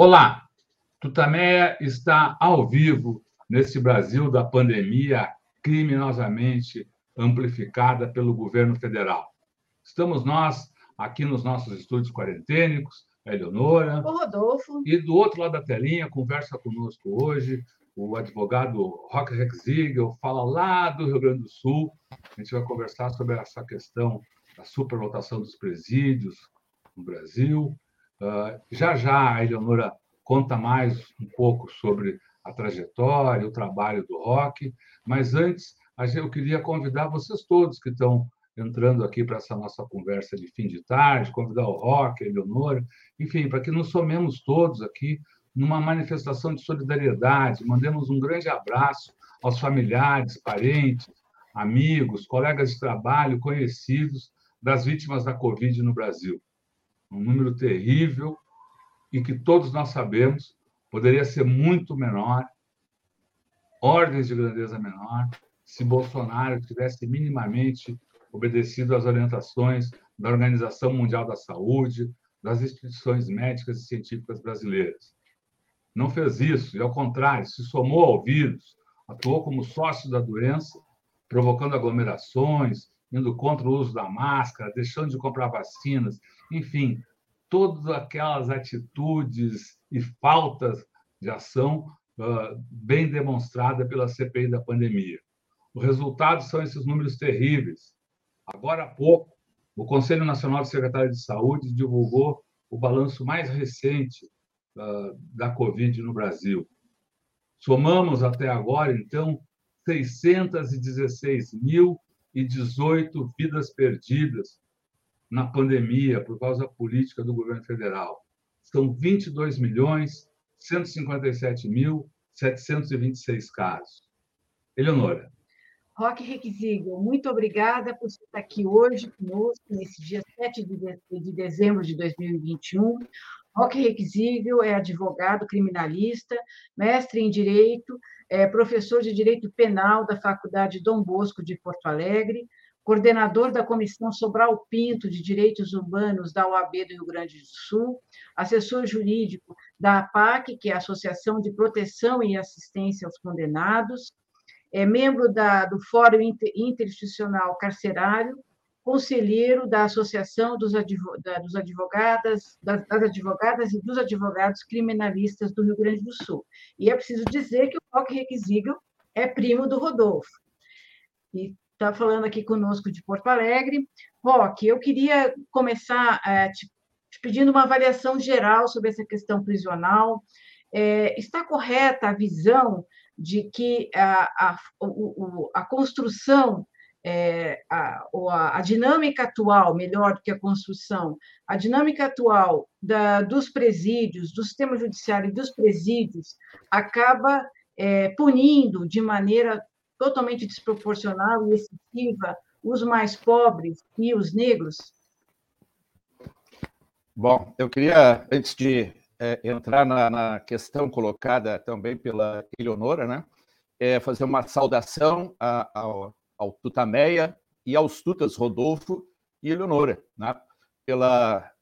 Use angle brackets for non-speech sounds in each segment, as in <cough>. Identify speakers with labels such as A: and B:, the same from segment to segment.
A: Olá, Tutameia está ao vivo nesse Brasil da pandemia criminosamente amplificada pelo governo federal. Estamos nós aqui nos nossos estúdios quarentênicos, a Eleonora.
B: O Rodolfo.
A: E do outro lado da telinha, conversa conosco hoje o advogado Roque Rexigel, fala lá do Rio Grande do Sul. A gente vai conversar sobre essa questão da superlotação dos presídios no Brasil. Uh, já já a Eleonora conta mais um pouco sobre a trajetória, o trabalho do Rock, mas antes eu queria convidar vocês todos que estão entrando aqui para essa nossa conversa de fim de tarde, convidar o Rock, a Eleonora, enfim, para que nos somemos todos aqui numa manifestação de solidariedade, mandemos um grande abraço aos familiares, parentes, amigos, colegas de trabalho, conhecidos das vítimas da Covid no Brasil um número terrível e que todos nós sabemos poderia ser muito menor, ordens de grandeza menor, se Bolsonaro tivesse minimamente obedecido às orientações da Organização Mundial da Saúde, das instituições médicas e científicas brasileiras. Não fez isso, e ao contrário, se somou ao vírus, atuou como sócio da doença, provocando aglomerações, indo contra o uso da máscara, deixando de comprar vacinas, enfim, todas aquelas atitudes e faltas de ação uh, bem demonstrada pela CPI da pandemia. O resultado são esses números terríveis. Agora há pouco, o Conselho Nacional de Secretários de Saúde divulgou o balanço mais recente uh, da Covid no Brasil. Somamos até agora, então, 616 mil e 18 vidas perdidas na pandemia por causa da política do governo federal. São 22 milhões 157 mil 726 casos. Eleonora.
B: Roque Requisigo, muito obrigada por estar aqui hoje conosco, nesse dia 7 de dezembro de 2021. Roque Requisigo é advogado criminalista, mestre em Direito, é professor de Direito Penal da Faculdade Dom Bosco de Porto Alegre, coordenador da Comissão Sobral Pinto de Direitos Humanos da OAB do Rio Grande do Sul, assessor jurídico da APAC, que é a Associação de Proteção e Assistência aos Condenados, é membro da, do Fórum Interinstitucional Carcerário, conselheiro da Associação dos, Advogadas, das Advogadas e dos Advogados Criminalistas do Rio Grande do Sul. E é preciso dizer que o Roque Requisível é primo do Rodolfo. E está falando aqui conosco de Porto Alegre. Roque, eu queria começar é, te, te, pedindo uma avaliação geral sobre essa questão prisional. É, está correta a visão de que a, a, a, a construção é, a, a, dinâmica atual, melhor do que a construção, a dinâmica atual da, dos presídios, do sistema judiciário e dos presídios, acaba é, punindo de maneira totalmente desproporcional e excessiva os mais pobres e os negros?
C: Bom, eu queria, antes de é, entrar na, na, questão colocada também pela Eleonora, né, é, fazer uma saudação a, ao ao Tutameia e aos Tutas Rodolfo e Eleonora, né? pela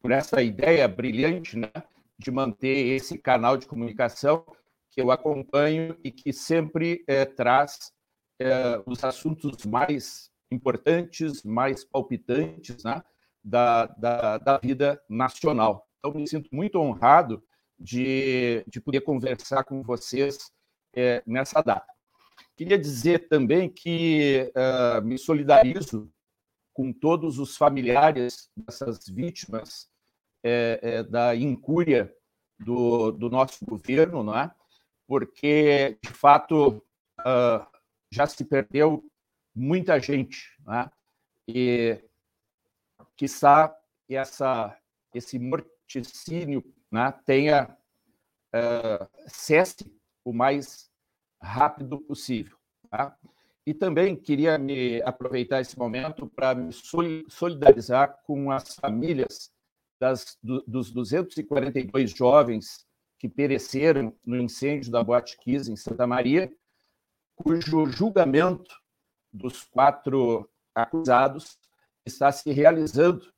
C: por essa ideia brilhante né? de manter esse canal de comunicação que eu acompanho e que sempre é, traz é, os assuntos mais importantes, mais palpitantes né? da, da, da vida nacional. Então, me sinto muito honrado de, de poder conversar com vocês é, nessa data. Queria dizer também que uh, me solidarizo com todos os familiares dessas vítimas é, é, da incúria do, do, nosso governo, não é? porque, de fato, uh, já se perdeu muita gente. Não é? E, quiçá, essa, esse morticínio né, tenha uh, cesse o mais rápido possível. Tá? E também queria me aproveitar esse momento para me solidarizar com as famílias das, do, dos 242 jovens que pereceram no incêndio da Boate Kiss em Santa Maria, cujo julgamento dos quatro acusados está se realizando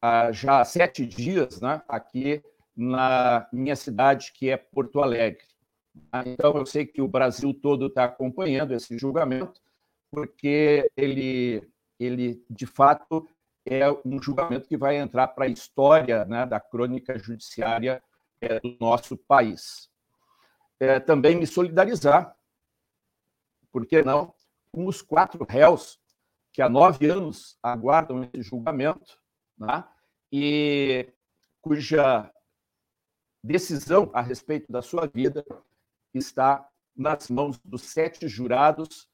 C: há já sete dias né, aqui na minha cidade, que é Porto Alegre. Então, eu sei que o Brasil todo está acompanhando esse julgamento, porque ele, ele, de fato, é um julgamento que vai entrar para a história né, da crônica judiciária é, do nosso país. É, também me solidarizar, por que não, com os quatro réus que há nove anos aguardam esse julgamento, né, e cuja decisão a respeito da sua vida está nas mãos dos sete jurados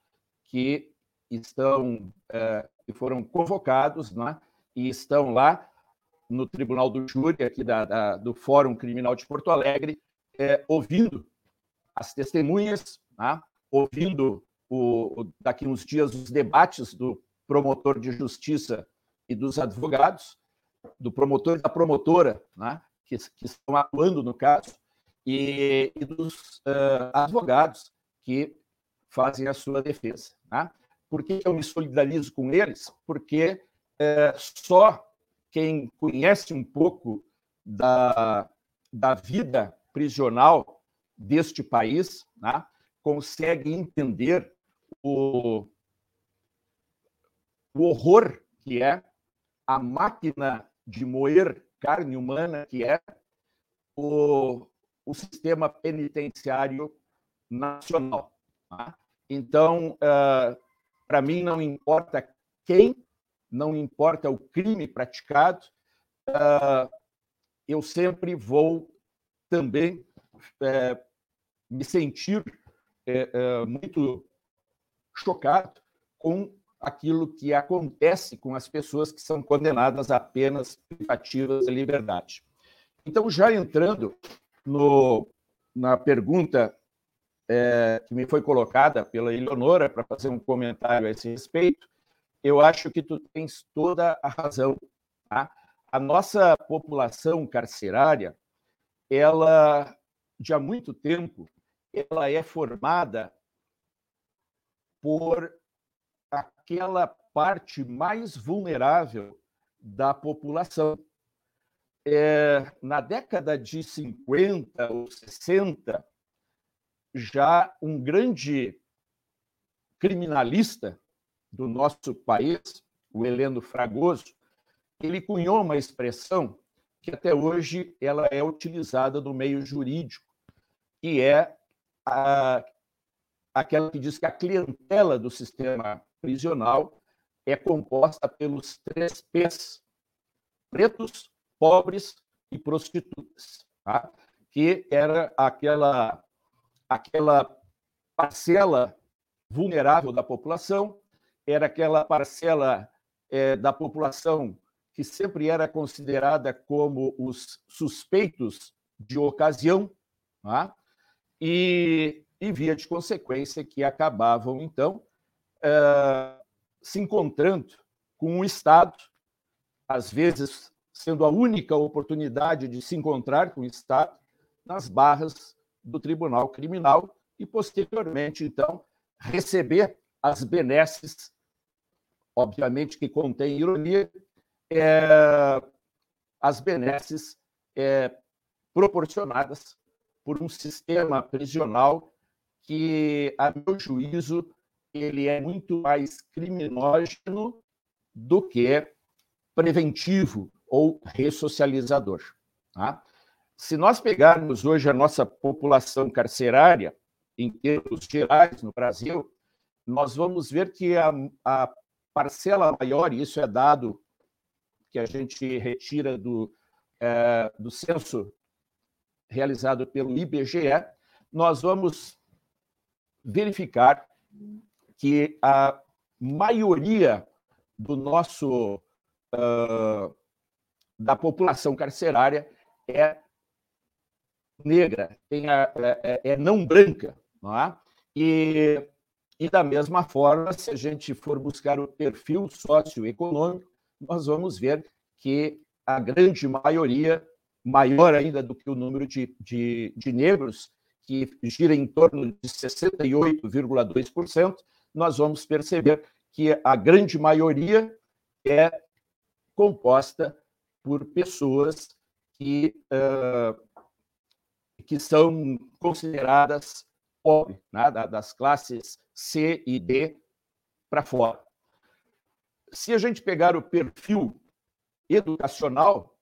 C: que estão é, que foram convocados né, e estão lá no Tribunal do Júri, aqui da, da, do Fórum Criminal de Porto Alegre, é, ouvindo as testemunhas, né, ouvindo o, daqui uns dias os debates do promotor de justiça e dos advogados, do promotor e da promotora, né, que, que estão atuando no caso, e, e dos uh, advogados que fazem a sua defesa. Né? Por que eu me solidarizo com eles? Porque é, só quem conhece um pouco da, da vida prisional deste país né, consegue entender o, o horror que é a máquina de moer carne humana que é o, o sistema penitenciário nacional. Tá? Então, uh, para mim, não importa quem, não importa o crime praticado, uh, eu sempre vou também uh, me sentir uh, muito chocado com aquilo que acontece com as pessoas que são condenadas a penas privativas de liberdade. Então, já entrando no, na pergunta é, que me foi colocada pela Eleonora para fazer um comentário a esse respeito, eu acho que tu tens toda a razão. Tá? A nossa população carcerária, ela, de há muito tempo, ela é formada por aquela parte mais vulnerável da população. É, na década de 50 ou 60, já um grande criminalista do nosso país, o Heleno Fragoso, ele cunhou uma expressão que até hoje ela é utilizada no meio jurídico, que é a, aquela que diz que a clientela do sistema prisional é composta pelos três P's: pretos, pobres e prostitutas, tá? que era aquela aquela parcela vulnerável da população, era aquela parcela é, da população que sempre era considerada como os suspeitos de ocasião, tá? e, e via de consequência que acabavam, então, é, se encontrando com o Estado, às vezes sendo a única oportunidade de se encontrar com o Estado, nas barras do Tribunal Criminal e, posteriormente, então, receber as benesses, obviamente que contém ironia, é, as benesses é, proporcionadas por um sistema prisional que, a meu juízo, ele é muito mais criminógeno do que preventivo ou ressocializador. Tá? Se nós pegarmos hoje a nossa população carcerária, em termos gerais no Brasil, nós vamos ver que a, a parcela maior, e isso é dado que a gente retira do, é, do censo realizado pelo IBGE, nós vamos verificar que a maioria do nosso uh, da população carcerária é negra, a, é, é, é não branca, não é? E, e da mesma forma, se a gente for buscar o perfil socioeconômico, nós vamos ver que a grande maioria, maior ainda do que o número de, de, de negros, que gira em torno de 68,2%, nós vamos perceber que a grande maioria é composta por pessoas que, uh, que são consideradas pobres, né? das classes C e D para fora. Se a gente pegar o perfil educacional,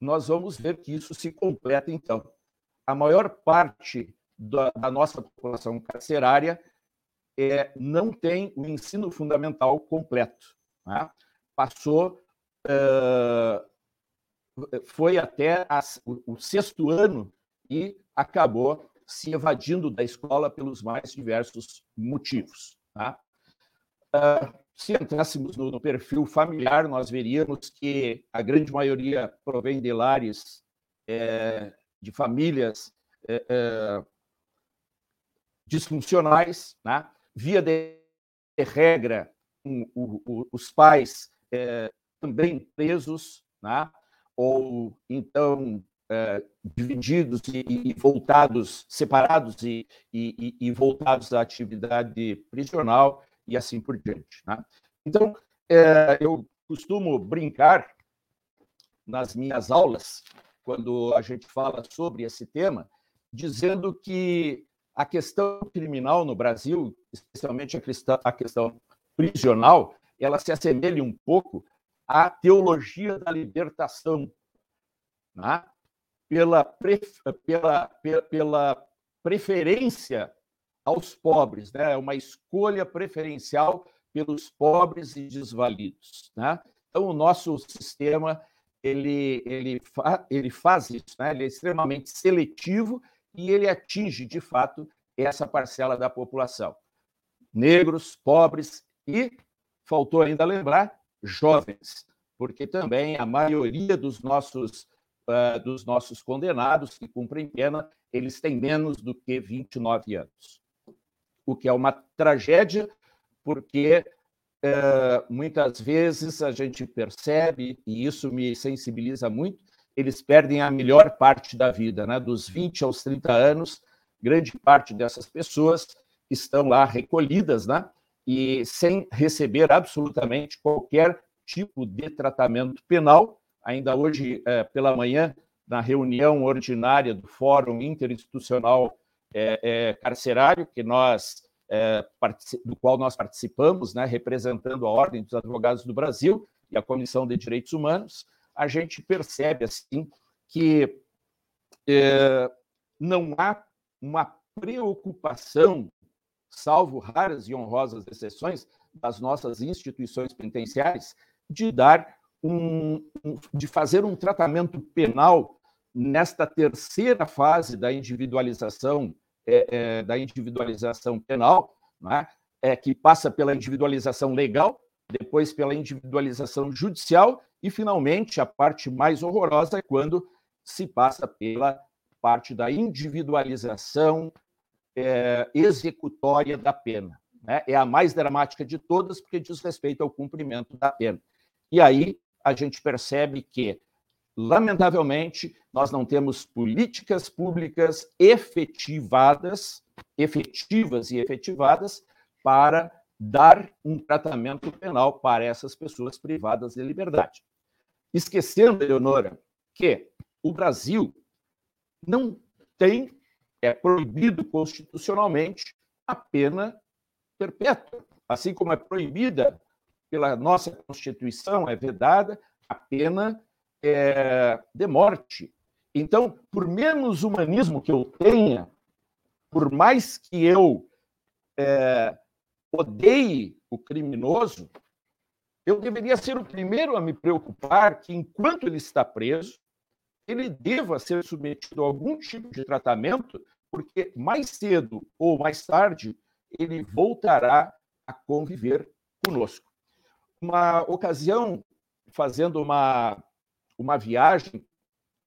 C: nós vamos ver que isso se completa, então. A maior parte da, da nossa população carcerária é, não tem o ensino fundamental completo. Né? Passou, uh, foi até o, o sexto ano e acabou se evadindo da escola pelos mais diversos motivos. Tá? Uh, se entrássemos no, no, perfil familiar, nós veríamos que a grande maioria provém de lares é, de famílias é, é, disfuncionais, né? via de regra, um, o, o, os pais também presos, né? ou então é, divididos e, e, voltados, separados e, e, e, voltados à atividade prisional e assim por diante. Né? Então, é, eu costumo brincar nas minhas aulas, quando a gente fala sobre esse tema, dizendo que a questão criminal no Brasil, especialmente a a questão prisional, ela se assemelha um pouco à teologia da libertação, né? pela, pela, pela preferência aos pobres, né? É uma escolha preferencial pelos pobres e desvalidos. Né? Então, o nosso sistema ele, ele, fa, ele faz isso, né? ele é extremamente seletivo e ele atinge, de fato, essa parcela da população. Negros, pobres e, faltou ainda lembrar, jovens, porque também a maioria dos nossos, uh, dos nossos condenados que cumprem pena, eles têm menos do que 29 anos. O que é uma tragédia, porque uh, muitas vezes a gente percebe, e isso me sensibiliza muito, eles perdem a melhor parte da vida, né? dos 20 aos 30 anos, grande parte dessas pessoas estão lá recolhidas, né? E sem receber absolutamente qualquer tipo de tratamento penal. Ainda hoje, é, pela manhã, na reunião ordinária do Fórum Interinstitucional é, é, Carcerário, que nós, do qual nós participamos, né, representando a Ordem dos Advogados do Brasil e a Comissão de Direitos Humanos, a gente percebe assim que não há uma preocupação, salvo raras e honrosas exceções, das nossas instituições penitenciárias, de dar um, de fazer um tratamento penal nesta terceira fase da individualização é, é, da individualização penal, é? é? que passa pela individualização legal, depois pela individualização judicial e, finalmente, a parte mais horrorosa é quando se passa pela parte da individualização é, executória da pena. Né? É a mais dramática de todas, porque diz respeito ao cumprimento da pena. E aí a gente percebe que, lamentavelmente, nós não temos políticas públicas efetivadas, efetivas e efetivadas, para dar um tratamento penal para essas pessoas privadas de liberdade. Esquecendo, Eleonora, que o Brasil não tem, é proibido constitucionalmente a pena perpétua, assim como é proibida pela nossa Constituição, é vedada a pena é, de morte. Então, por menos humanismo que eu tenha, por mais que eu é, odeie o criminoso, eu deveria ser o primeiro a me preocupar que, enquanto ele está preso, ele deva ser submetido a algum tipo de tratamento, porque mais cedo ou mais tarde ele voltará a conviver conosco. Uma ocasião, fazendo uma, uma viagem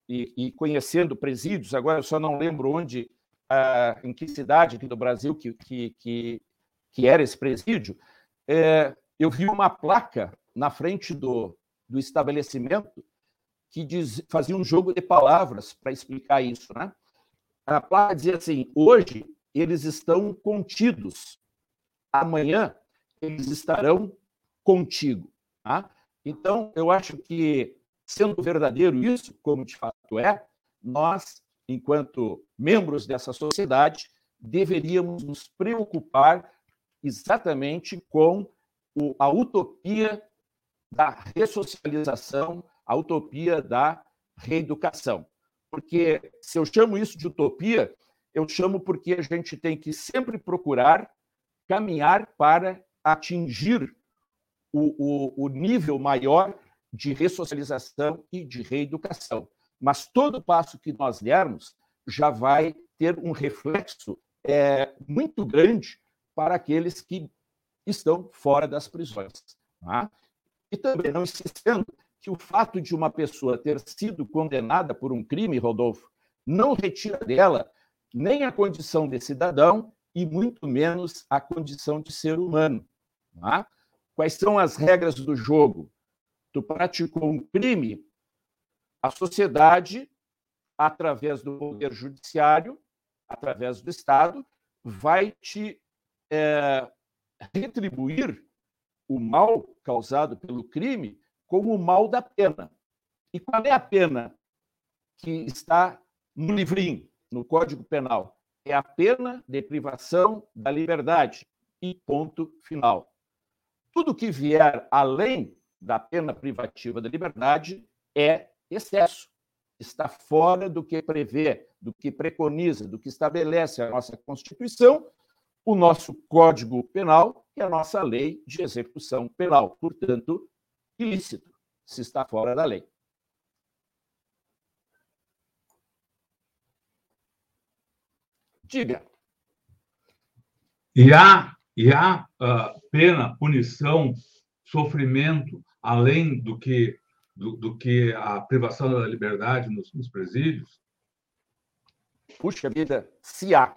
C: e, e conhecendo presídios, agora eu só não lembro onde, ah, em que cidade aqui do Brasil que, que, que que era esse presídio, é, eu vi uma placa na frente do, do estabelecimento que diz, fazia um jogo de palavras para explicar isso. Né? A placa dizia assim: hoje eles estão contidos, amanhã eles estarão contigo. Tá? Então, eu acho que sendo verdadeiro isso, como de fato é, nós, enquanto membros dessa sociedade, deveríamos nos preocupar exatamente com a utopia da ressocialização, a utopia da reeducação. Porque se eu chamo isso de utopia, eu chamo porque a gente tem que sempre procurar caminhar para atingir o, o, o nível maior de ressocialização e de reeducação. Mas todo passo que nós dermos já vai ter um reflexo é, muito grande para aqueles que estão fora das prisões. Tá? E também não esquecendo que o fato de uma pessoa ter sido condenada por um crime, Rodolfo, não retira dela nem a condição de cidadão e muito menos a condição de ser humano. Tá? Quais são as regras do jogo? Tu praticou um crime, a sociedade, através do poder judiciário, através do Estado, vai te é, retribuir o mal causado pelo crime como o mal da pena. E qual é a pena que está no livrinho, no Código Penal? É a pena de privação da liberdade. E ponto final. Tudo que vier além da pena privativa da liberdade é excesso. Está fora do que prevê, do que preconiza, do que estabelece a nossa Constituição o nosso Código Penal e a nossa lei de execução penal. Portanto, ilícito, se está fora da lei. Diga.
A: E há, e há uh, pena, punição, sofrimento, além do que, do, do, que a privação da liberdade nos, nos presídios?
C: Puxa vida, se há.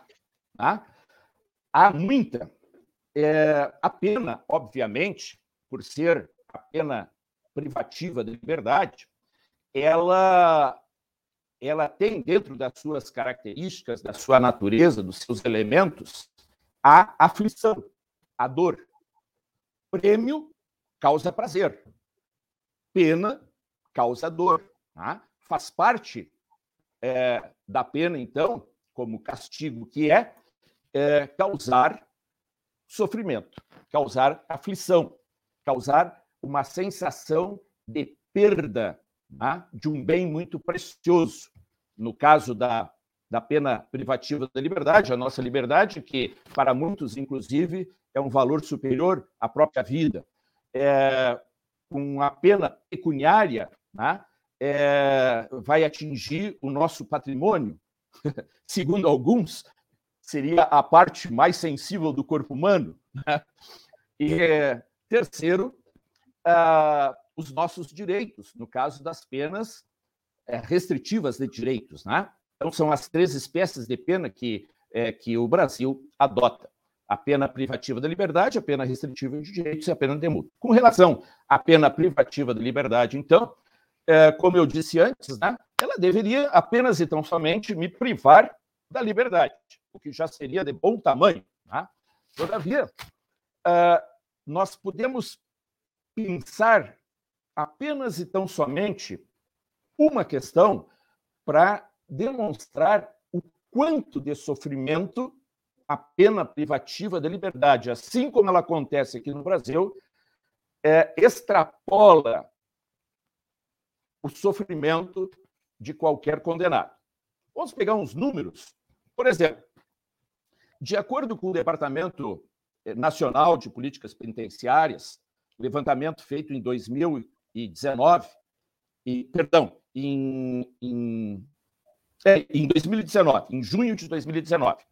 C: Tá? Há muita. É, a pena, obviamente, por ser a pena privativa da liberdade, ela, ela tem dentro das suas características, da sua natureza, dos seus elementos, a aflição, a dor. Prêmio causa prazer. Pena causa dor. Tá? Faz parte é, da pena, então, como castigo que é, é, causar sofrimento, causar aflição, causar uma sensação de perda né, de um bem muito precioso. No caso da, da pena privativa da liberdade, a nossa liberdade, que para muitos, inclusive, é um valor superior à própria vida. É, com a pena pecuniária, né, é, vai atingir o nosso patrimônio. <laughs> Segundo alguns, seria a parte mais sensível do corpo humano. Né? E terceiro, uh, os nossos direitos, no caso das penas uh, restritivas de direitos. Né? Então, são as três espécies de pena que, uh, que o Brasil adota. A pena privativa da liberdade, a pena restritiva de direitos e a pena de multa. Com relação à pena privativa da liberdade, então, é, como eu disse antes, né, ela deveria apenas e tão somente me privar da liberdade o que já seria de bom tamanho. Né? Todavia, uh, nós podemos pensar apenas e tão somente uma questão para demonstrar o quanto de sofrimento a pena privativa da liberdade, assim como ela acontece aqui no Brasil, é, extrapola o sofrimento de qualquer condenado. Vamos pegar uns números. Por exemplo, de acordo com o Departamento eh, Nacional de Políticas Penitenciárias, levantamento feito em 2019, e, perdão, em, em, é, em 2019, em junho de 2019,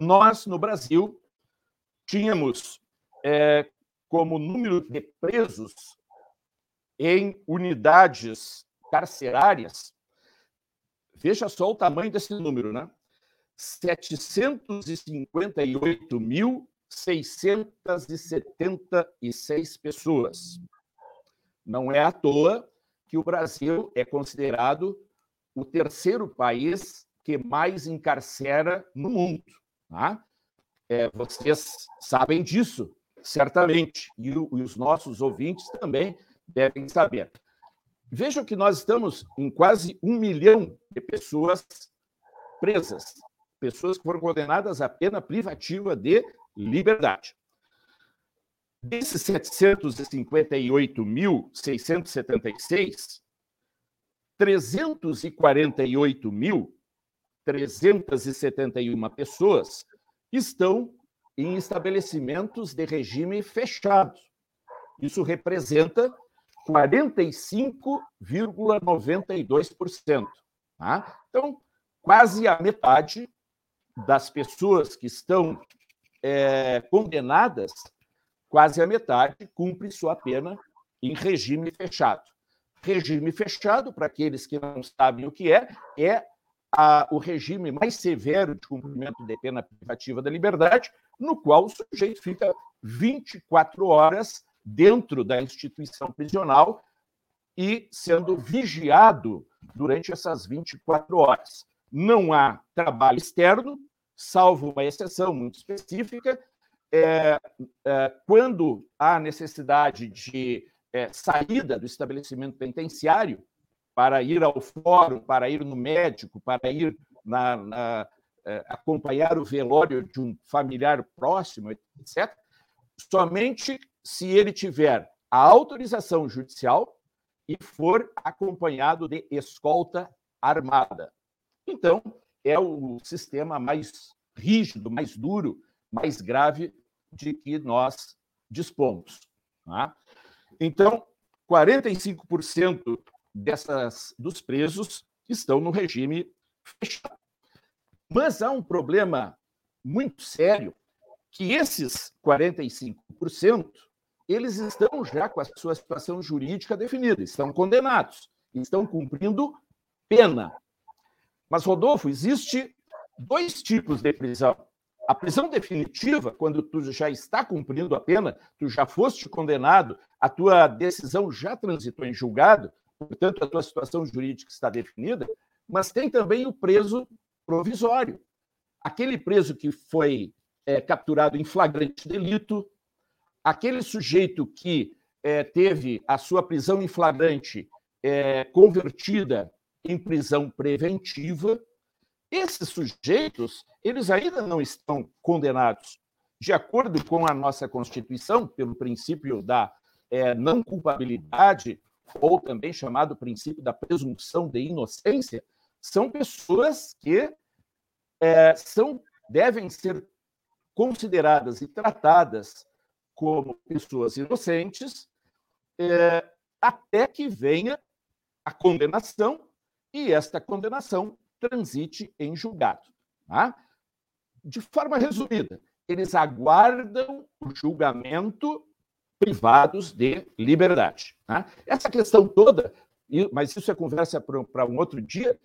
C: nós, no Brasil, tínhamos é, como número de presos em unidades carcerárias, veja só o tamanho desse número, né? 758.676 pessoas. Não é à toa que o Brasil é considerado o terceiro país que mais encarcera no mundo. Tá? É, vocês sabem disso, certamente, e, o, e os nossos ouvintes também devem saber. Vejam que nós estamos em quase um milhão de pessoas presas, pessoas que foram condenadas à pena privativa de liberdade. Desses 758.676, 348.371 pessoas estão em estabelecimentos de regime fechado. Isso representa 45,92%. Tá? Então, quase a metade das pessoas que estão é, condenadas, quase a metade cumpre sua pena em regime fechado. Regime fechado, para aqueles que não sabem o que é, é a, o regime mais severo de cumprimento de pena privativa da liberdade, no qual o sujeito fica 24 horas dentro da instituição prisional e sendo vigiado durante essas 24 horas. Não há trabalho externo, salvo uma exceção muito específica, é, é, quando há necessidade de é, saída do estabelecimento penitenciário para ir ao fórum, para ir no médico, para ir na, na, é, acompanhar o velório de um familiar próximo, etc., somente se ele tiver a autorização judicial e for acompanhado de escolta armada. Então, é o sistema mais rígido, mais duro, mais grave de que nós dispomos. Tá? Então, 45% dessas, dos presos estão no regime fechado. Mas há um problema muito sério que esses 45% eles estão já com a sua situação jurídica definida, estão condenados, estão cumprindo pena. Mas, Rodolfo, existe dois tipos de prisão. A prisão definitiva, quando tu já está cumprindo a pena, tu já foste condenado, a tua decisão já transitou em julgado, portanto, a tua situação jurídica está definida, mas tem também o preso provisório. Aquele preso que foi é, capturado em flagrante delito, aquele sujeito que é, teve a sua prisão em flagrante é, convertida em prisão preventiva, esses sujeitos, eles ainda não estão condenados. De acordo com a nossa Constituição, pelo princípio da é, não culpabilidade, ou também chamado princípio da presunção de inocência, são pessoas que é, são, devem ser consideradas e tratadas como pessoas inocentes, é, até que venha a condenação e esta condenação transite em julgado. Tá? De forma resumida, eles aguardam o julgamento privados de liberdade. Tá? Essa questão toda, mas isso é conversa para um outro dia,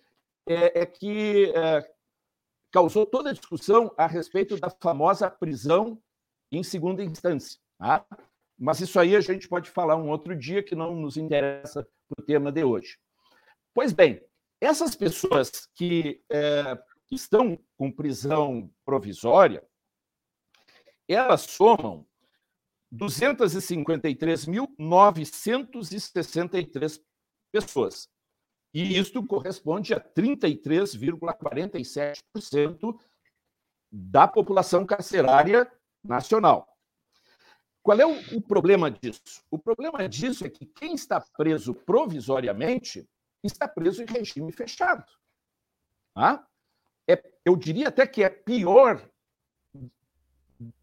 C: é, é que é, causou toda a discussão a respeito da famosa prisão em segunda instância. Tá? Mas isso aí a gente pode falar um outro dia que não nos interessa para o tema de hoje. Pois bem, essas pessoas que é, estão com prisão provisória, elas somam 253.963 pessoas. E isto corresponde a 33,47% da população carcerária nacional. Qual é o, o, problema disso? O problema disso é que quem está preso provisoriamente está preso em regime fechado. Ah? É, eu diria até que é pior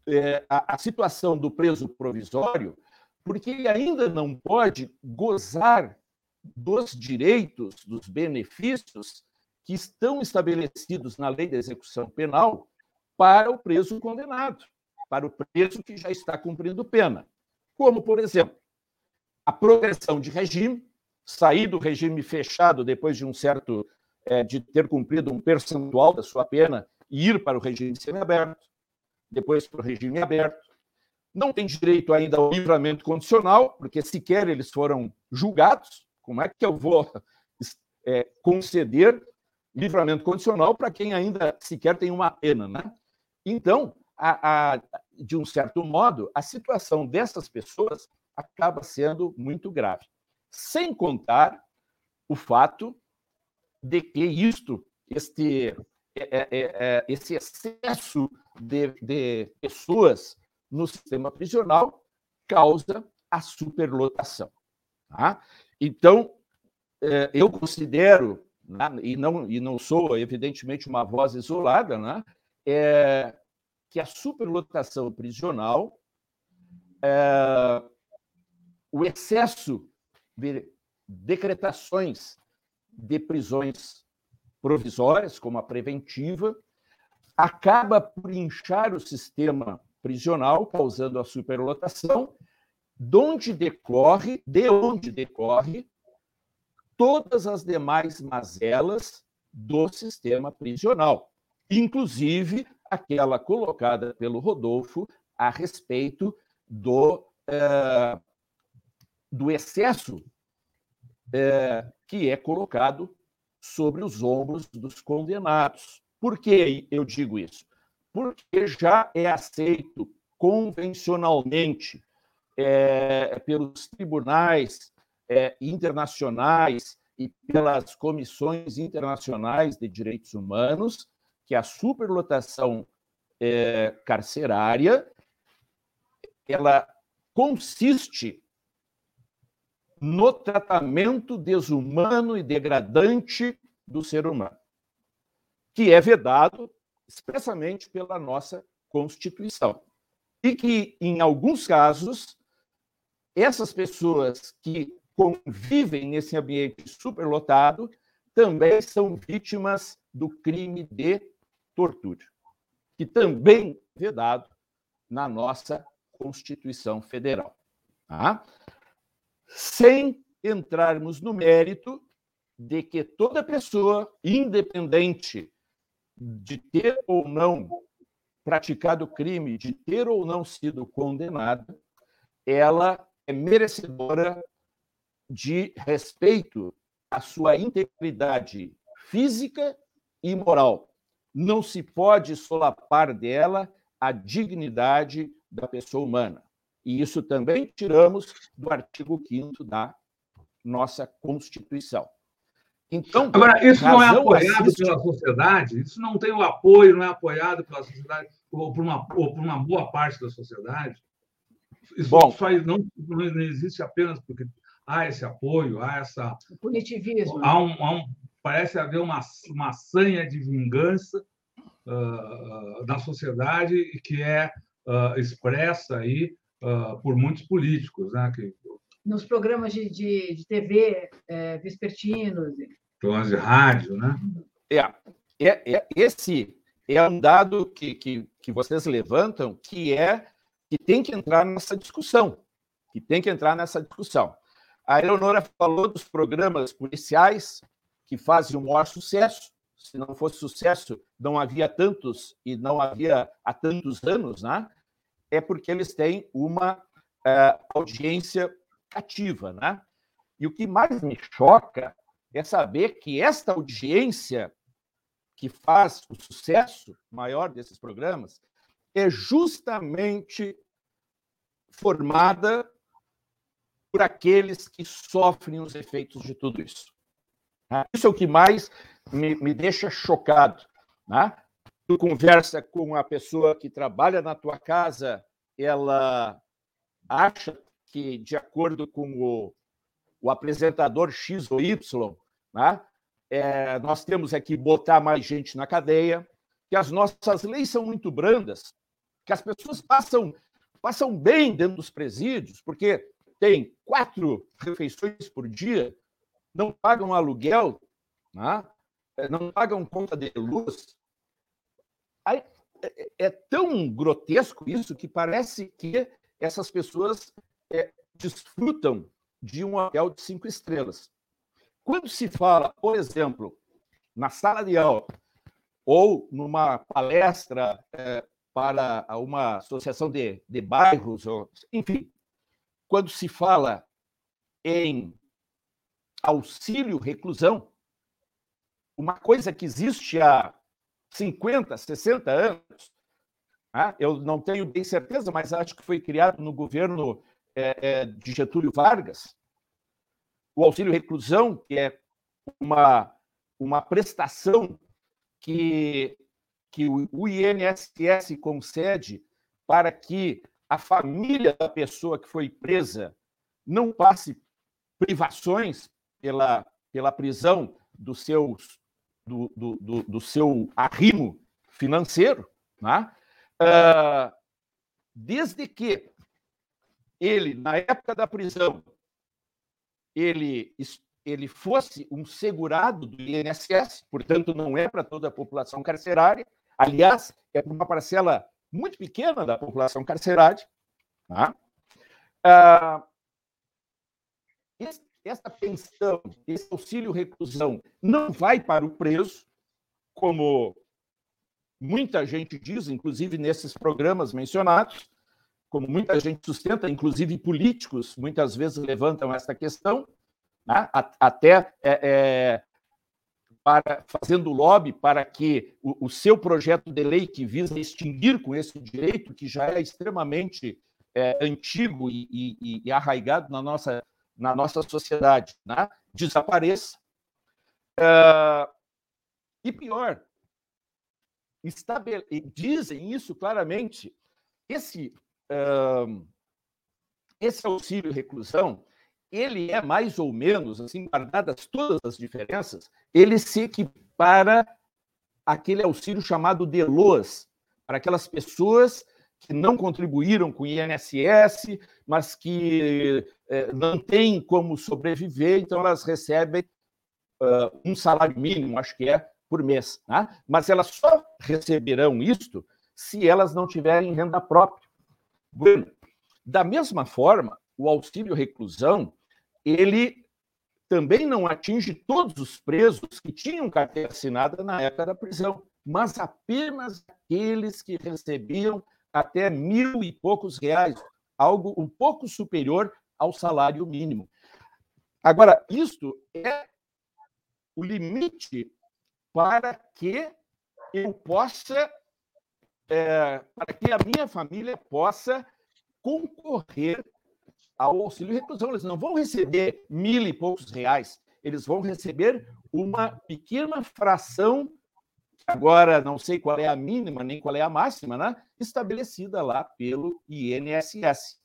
C: é, a, a situação do preso provisório, porque ele ainda não pode gozar dos direitos, dos benefícios que estão estabelecidos na lei da execução penal para o preso condenado para o preso que já está cumprindo pena. Como, por exemplo, a progressão de regime, sair do regime fechado depois de um certo é, de ter cumprido um percentual da sua pena e ir para o regime semiaberto, depois para o regime aberto. Não tem direito ainda ao livramento condicional, porque sequer eles foram julgados. Como é que eu vou é, conceder livramento condicional para quem ainda sequer tem uma pena, né? Então, a, a, de um certo modo, a situação dessas pessoas acaba sendo muito grave. Sem contar o fato de que isto, este, é, é, é, esse excesso de, de pessoas no sistema prisional causa a superlotação. Tá? Então, eu considero, né, e, não, e não sou, evidentemente, uma voz isolada, né, é, que a superlotação prisional, é, o excesso de decretações de prisões provisórias, como a preventiva, acaba por inchar o sistema prisional, causando a superlotação, de onde decorre, de onde decorre todas as demais mazelas do sistema prisional, inclusive aquela colocada pelo Rodolfo a respeito do, é, do excesso é, que é colocado sobre os ombros dos condenados. Por que eu digo isso? Porque já é aceito convencionalmente é, pelos tribunais é, internacionais e pelas comissões internacionais de direitos humanos que a superlotação é, carcerária ela consiste no tratamento desumano e degradante do ser humano, que é vedado expressamente pela nossa Constituição. E que, em alguns casos, essas pessoas que convivem nesse ambiente superlotado também são vítimas do crime de tortura, que também é vedado na nossa Constituição Federal. Tá? Sem entrarmos no mérito de que toda pessoa, independente de ter ou não praticado crime, de ter ou não sido condenada, ela é merecedora de respeito à sua integridade física e moral. Não se pode solapar dela a dignidade da pessoa humana. E isso também tiramos do artigo 5 da nossa Constituição.
A: Então, Agora, isso não é apoiado assiste... pela sociedade? Isso não tem o apoio, não é apoiado pela sociedade, ou por uma, ou por uma boa parte da sociedade? Isso Bom, só não, não existe apenas porque há esse apoio, há essa.
B: O punitivismo.
A: Há um, há um, parece haver uma, uma sanha de vingança uh, na sociedade que é uh, expressa aí uh, por muitos políticos, né? Que...
B: Nos programas de, de, de TV é, vespertinos.
A: Programas de rádio, né?
C: É, é, é, esse é um dado que, que, que vocês levantam que é que tem que entrar nessa discussão, que tem que entrar nessa discussão. A Eleonora falou dos programas policiais que fazem o maior sucesso. Se não fosse sucesso, não havia tantos e não havia há tantos anos, né? É porque eles têm uma uh, audiência ativa, né? E o que mais me choca é saber que esta audiência que faz o sucesso maior desses programas é justamente formada por aqueles que sofrem os efeitos de tudo isso. Né? Isso é o que mais me, me deixa chocado. Né? Tu conversa com a pessoa que trabalha na tua casa, ela acha que, de acordo com o, o apresentador X ou Y, né, é, nós temos aqui botar mais gente na cadeia, que as nossas leis são muito brandas, que as pessoas passam, passam bem dentro dos presídios, porque tem quatro refeições por dia, não pagam aluguel, né, não pagam conta de luz, é, é, tão grotesco isso que parece que essas pessoas é, desfrutam de um hotel de cinco estrelas. Quando se fala, por exemplo, na sala de aula ou numa palestra é, para uma associação de, de bairros, ou, enfim, quando se fala em auxílio reclusão, uma coisa que existe há 50, 60 anos. Né? Eu não tenho bem certeza, mas acho que foi criado no governo é, é, de Getúlio Vargas. O auxílio reclusão, que é uma, uma prestação que, que o INSS concede para que a família da pessoa que foi presa não passe privações pela, pela prisão do, seus, do, do, do, do seu arrimo financeiro, né? Uh, desde que ele, na época da prisão, ele, ele fosse um segurado do INSS, portanto, não é para toda a população carcerária, aliás, é para uma parcela muito pequena da população carcerária. Tá? Ah, essa pensão, esse auxílio reclusão, não vai para o preso, como muita gente diz, inclusive nesses programas mencionados, como muita gente sustenta, inclusive políticos muitas vezes levantam essa questão, né? até é, é, para, fazendo lobby para que o, o, seu projeto de lei que visa extinguir com esse direito, que já é extremamente é, antigo e, e, e, arraigado na nossa, na nossa sociedade, né? desapareça. Uh, e pior, estabele... dizem isso claramente, esse esse auxílio reclusão, ele é mais ou menos, assim, guardadas todas as diferenças, ele se equipara àquele auxílio chamado de LOAS, para aquelas pessoas que não contribuíram com o INSS, mas que eh, não têm como sobreviver, então elas recebem uh, um salário mínimo, acho que é, por mês. Né? Mas elas só receberão isto se elas não tiverem renda própria. Bueno, da mesma forma, o auxílio reclusão, ele também não atinge todos os presos que tinham carteira assinada na época da prisão, mas apenas aqueles que recebiam até mil e poucos reais, algo um pouco superior ao salário mínimo. Agora, isto é o limite para que eu possa é, para que a minha família possa concorrer ao auxílio reclusão. Eles não vão receber mil e poucos reais, eles vão receber uma pequena fração, agora não sei qual é a mínima nem qual é a máxima, né? estabelecida lá pelo INSS.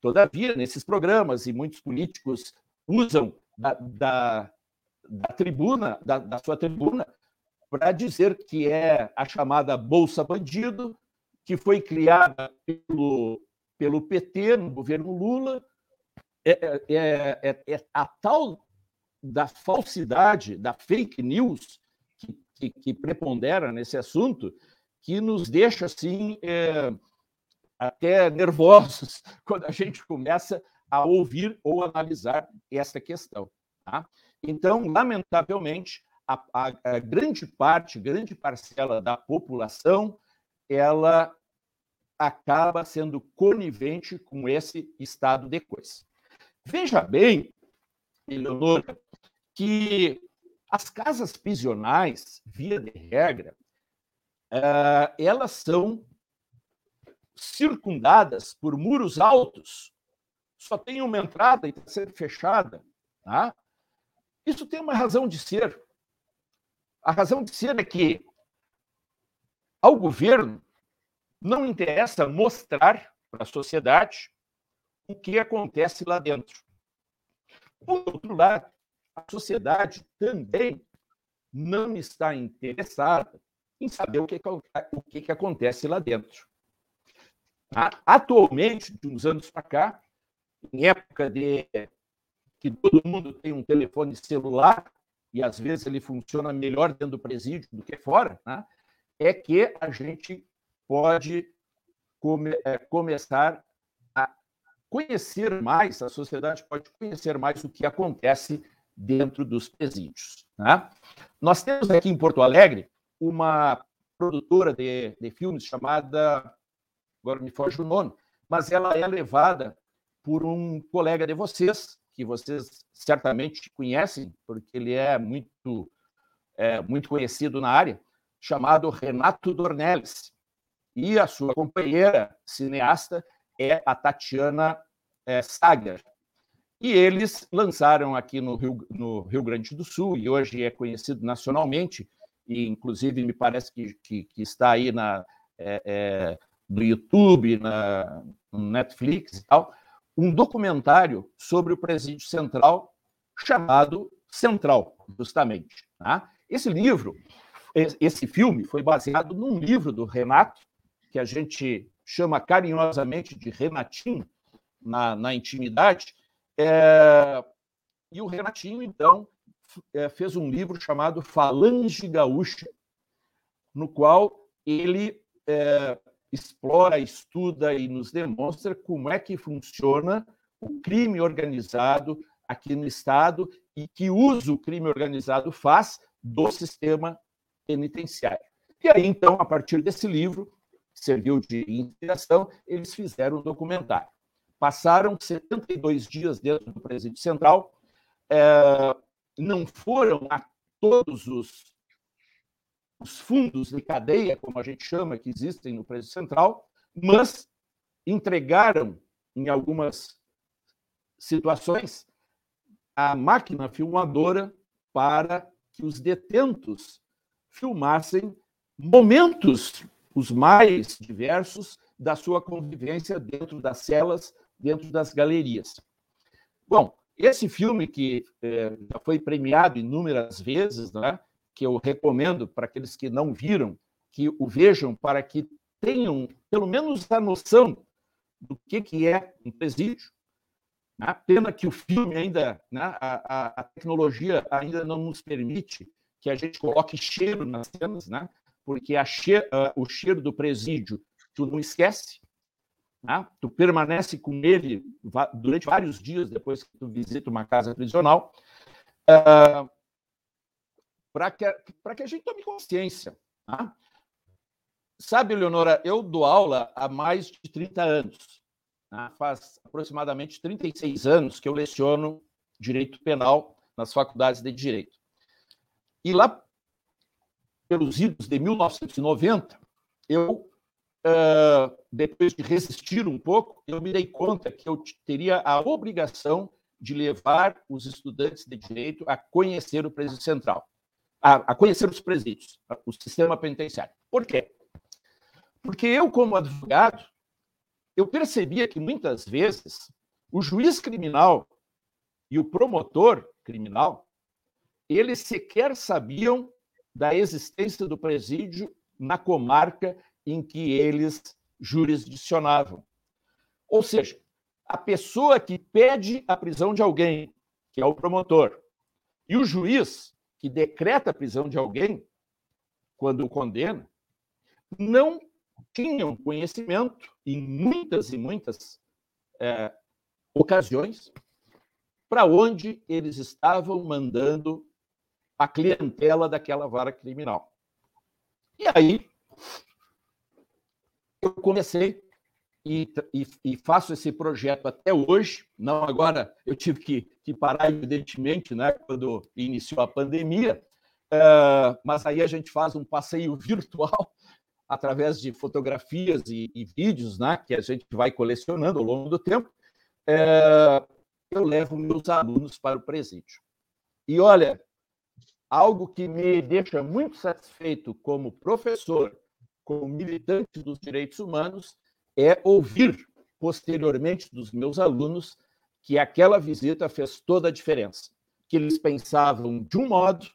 C: Todavia, nesses programas, e muitos políticos usam da, da, da tribuna, da, da sua tribuna, para dizer que é a chamada Bolsa Bandido, que foi criada pelo, pelo PT no governo Lula. É, é, é, é a tal da falsidade, da fake news que, que, prepondera nesse assunto, que nos deixa assim é, até nervosos <laughs> quando a gente começa a ouvir ou analisar essa questão. Tá? Então, lamentavelmente, a, a, a grande parte, grande parcela da população, ela acaba sendo conivente com esse estado de coisa. Veja bem, Eleonora, que as casas prisionais, via de regra, uh, elas são circundadas por muros altos, só tem uma entrada e está sendo fechada. Tá? Isso tem uma razão de ser. A razão de ser é que ao governo não interessa mostrar para a sociedade o que acontece lá dentro. Por outro lado, a sociedade também não está interessada em saber o que, o que, acontece lá dentro. Atualmente, de uns anos para cá, em época de que todo mundo tem um telefone celular, e às vezes ele funciona melhor dentro do presídio do que fora, né? é que a gente pode come, é, começar a conhecer mais, a sociedade pode conhecer mais o que acontece dentro dos presídios. Né? Nós temos aqui em Porto Alegre uma produtora de, de filmes chamada, agora me foge o nome, mas ela é levada por um colega de vocês, que vocês certamente conhecem, porque ele é muito, é, muito conhecido na área, chamado Renato Dornelles. E a sua companheira cineasta é a Tatiana é, Sager. E eles lançaram aqui no Rio, no Rio Grande do Sul, e hoje é conhecido nacionalmente, e inclusive me parece que, que, que está aí na, é, é, no YouTube, na no Netflix e tal, um documentário sobre o Presídio Central chamado Central, justamente. Tá? Esse livro, esse filme, foi baseado num livro do Renato, que a gente chama carinhosamente de Renatinho, na, na intimidade. É, e o Renatinho, então, é, fez um livro chamado Falange Gaúcha, no qual ele é, explora, estuda e nos demonstra como é que funciona o crime organizado aqui no Estado e que uso o crime organizado faz do sistema penitenciário. E aí, então, a partir desse livro, que serviu de inspiração, eles fizeram um documentário. Passaram 72 dias dentro do Presídio Central, é, não foram a todos os, os fundos de cadeia, como a gente chama, que existem no Presídio Central, mas entregaram, em algumas situações, a máquina filmadora para que os detentos filmassem momentos os mais diversos da sua convivência dentro das celas, dentro das galerias. Bom, esse filme que é, já foi premiado inúmeras vezes, né, que eu recomendo para aqueles que não viram, que o vejam para que tenham pelo menos a noção do que, que é um presídio, a pena que o filme ainda, né, a, a, tecnologia ainda não nos permite que a gente coloque cheiro nas cenas, né, porque che, uh, o cheiro do presídio tu não esquece, né, tu permanece com ele durante vários dias depois que tu visita uma casa prisional, uh, para que, que a gente tome consciência. Né? Sabe, Leonora, eu dou aula há mais de 30 anos. Né? Faz aproximadamente 36 anos que eu leciono direito penal nas faculdades de direito. E lá, pelos idos de 1990, eu, depois de resistir um pouco, eu me dei conta que eu teria a obrigação de levar os estudantes de direito a conhecer o presídio central, a, conhecer os presídios, o sistema penitenciário. Por quê? Porque eu, como advogado, eu percebia que muitas vezes o juiz criminal e o promotor criminal, eles sequer sabiam da existência do presídio na comarca em que eles jurisdicionavam. Ou seja, a pessoa que pede a prisão de alguém, que é o promotor, e o juiz que decreta a prisão de alguém, quando o condena, não tinham conhecimento, em muitas e muitas é, ocasiões, para onde eles estavam mandando a clientela daquela vara criminal. E aí, eu comecei e, e, e, faço esse projeto até hoje. Não agora, eu tive que, que parar, evidentemente, né, quando iniciou a pandemia, uh, mas aí a gente faz um passeio <laughs> virtual através de fotografias e, e, vídeos né, que a gente vai colecionando ao longo do tempo, é, eu levo meus alunos para o presídio. E olha, algo que me deixa muito satisfeito como professor, como militante dos direitos humanos, é ouvir posteriormente dos meus alunos que aquela visita fez toda a diferença, que eles pensavam de um modo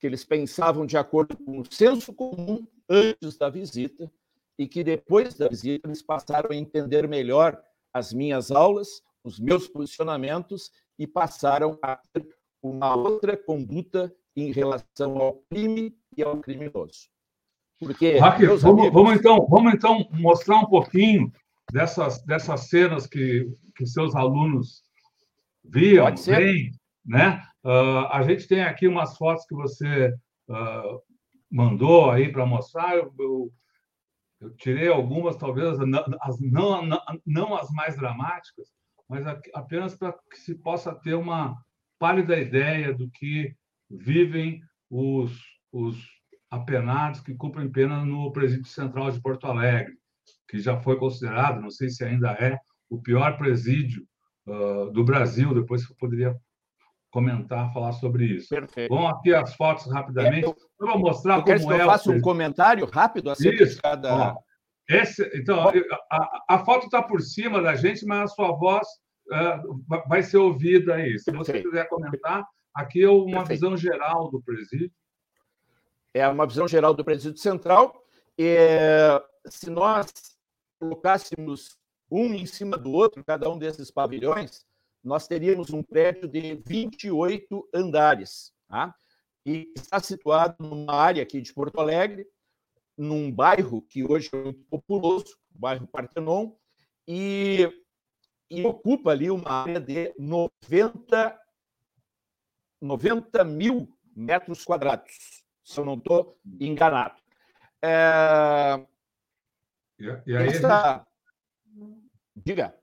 C: que eles pensavam de acordo com o senso comum antes da visita e que depois da visita eles passaram a entender melhor as minhas aulas, os meus posicionamentos e passaram a ter uma outra conduta em relação ao crime e ao criminoso.
A: Porque Raquel, vamos, amigos... vamos, então, vamos então mostrar um pouquinho dessas, dessas cenas que, que seus alunos viam, veem, né? Uh, a gente tem aqui umas fotos que você uh, mandou aí para mostrar. Eu, eu, eu, tirei algumas, talvez as, não, não, não as mais dramáticas, mas apenas para que se possa ter uma pálida ideia do que vivem os, os apenados que cumprem pena no Presídio Central de Porto Alegre, que já foi considerado, não sei se ainda é, o pior presídio uh, do Brasil, depois eu poderia comentar, falar sobre isso. Perfeito. Vamos aqui as fotos rapidamente. Eu, eu, vou mostrar como
C: que é. Eu faço um comentário rápido
A: acerca isso. de cada. Ó, esse, então, a, a foto está por cima da gente, mas a sua voz uh, vai ser ouvida aí. Se você Perfeito. quiser comentar, aqui é uma Perfeito. visão geral do presídio.
C: É uma visão geral do presídio central. É, se nós colocássemos um em cima do outro, cada um desses pavilhões, nós teríamos um prédio de 28 andares, tá? e está situado numa área aqui de Porto Alegre, num bairro que hoje é muito populoso, o bairro Partenon, e, e ocupa ali uma área de 90, 90 mil metros quadrados, se eu não estou enganado. É...
A: E, e aí, Essa...
C: Diga.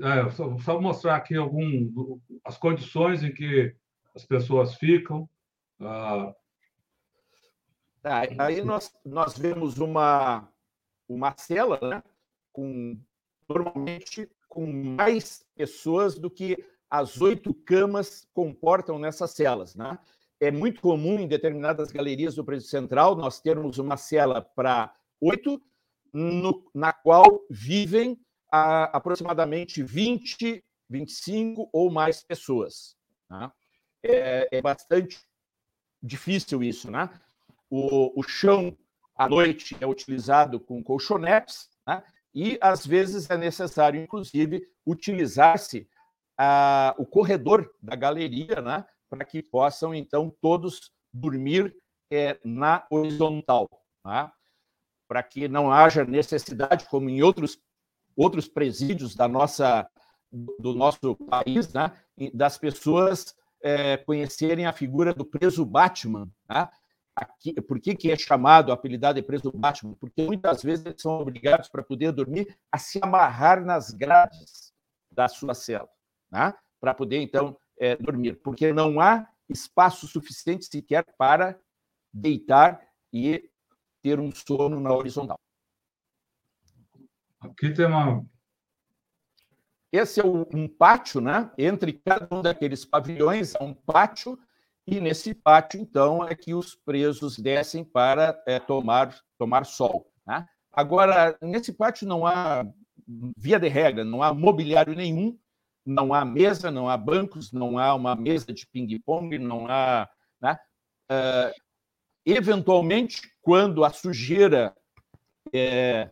A: É, só, só, mostrar aqui algum, as condições em que as pessoas ficam. Ah,
C: Tá, aí nós, nós vemos uma, uma cela, né, com, normalmente com mais pessoas do que as oito camas comportam nessas celas. Né? É muito comum em determinadas galerias do Prédio Central nós termos uma cela para oito, na qual vivem a, aproximadamente 20, 25 ou mais pessoas. Né? É, é bastante difícil isso, né? o, o chão à noite é utilizado com colchonetes, né? e às vezes é necessário, inclusive, utilizar-se o corredor da galeria, né? Para que possam, então, todos dormir é, na horizontal, né? para que não haja necessidade, como em outros, outros presídios da nossa, do nosso país, né? das pessoas é, conhecerem a figura do preso Batman, né? Aqui, por que, que é chamado, apelidado de preso Batman? Porque muitas vezes eles são obrigados, para poder dormir, a se amarrar nas grades da sua cela, né? para poder, então, é, dormir. Porque não há espaço suficiente sequer para deitar e ter um sono na horizontal.
A: Aqui tem uma.
C: Esse é um pátio, né? Entre cada um daqueles pavilhões, há um pátio e nesse pátio, então, é que os presos descem para é, tomar, tomar sol. Né? Agora, nesse pátio não há, via de regra, não há mobiliário nenhum, não há mesa, não há bancos, não há uma mesa de ping-pong, não há. Né? Uh, eventualmente, quando a sujeira é,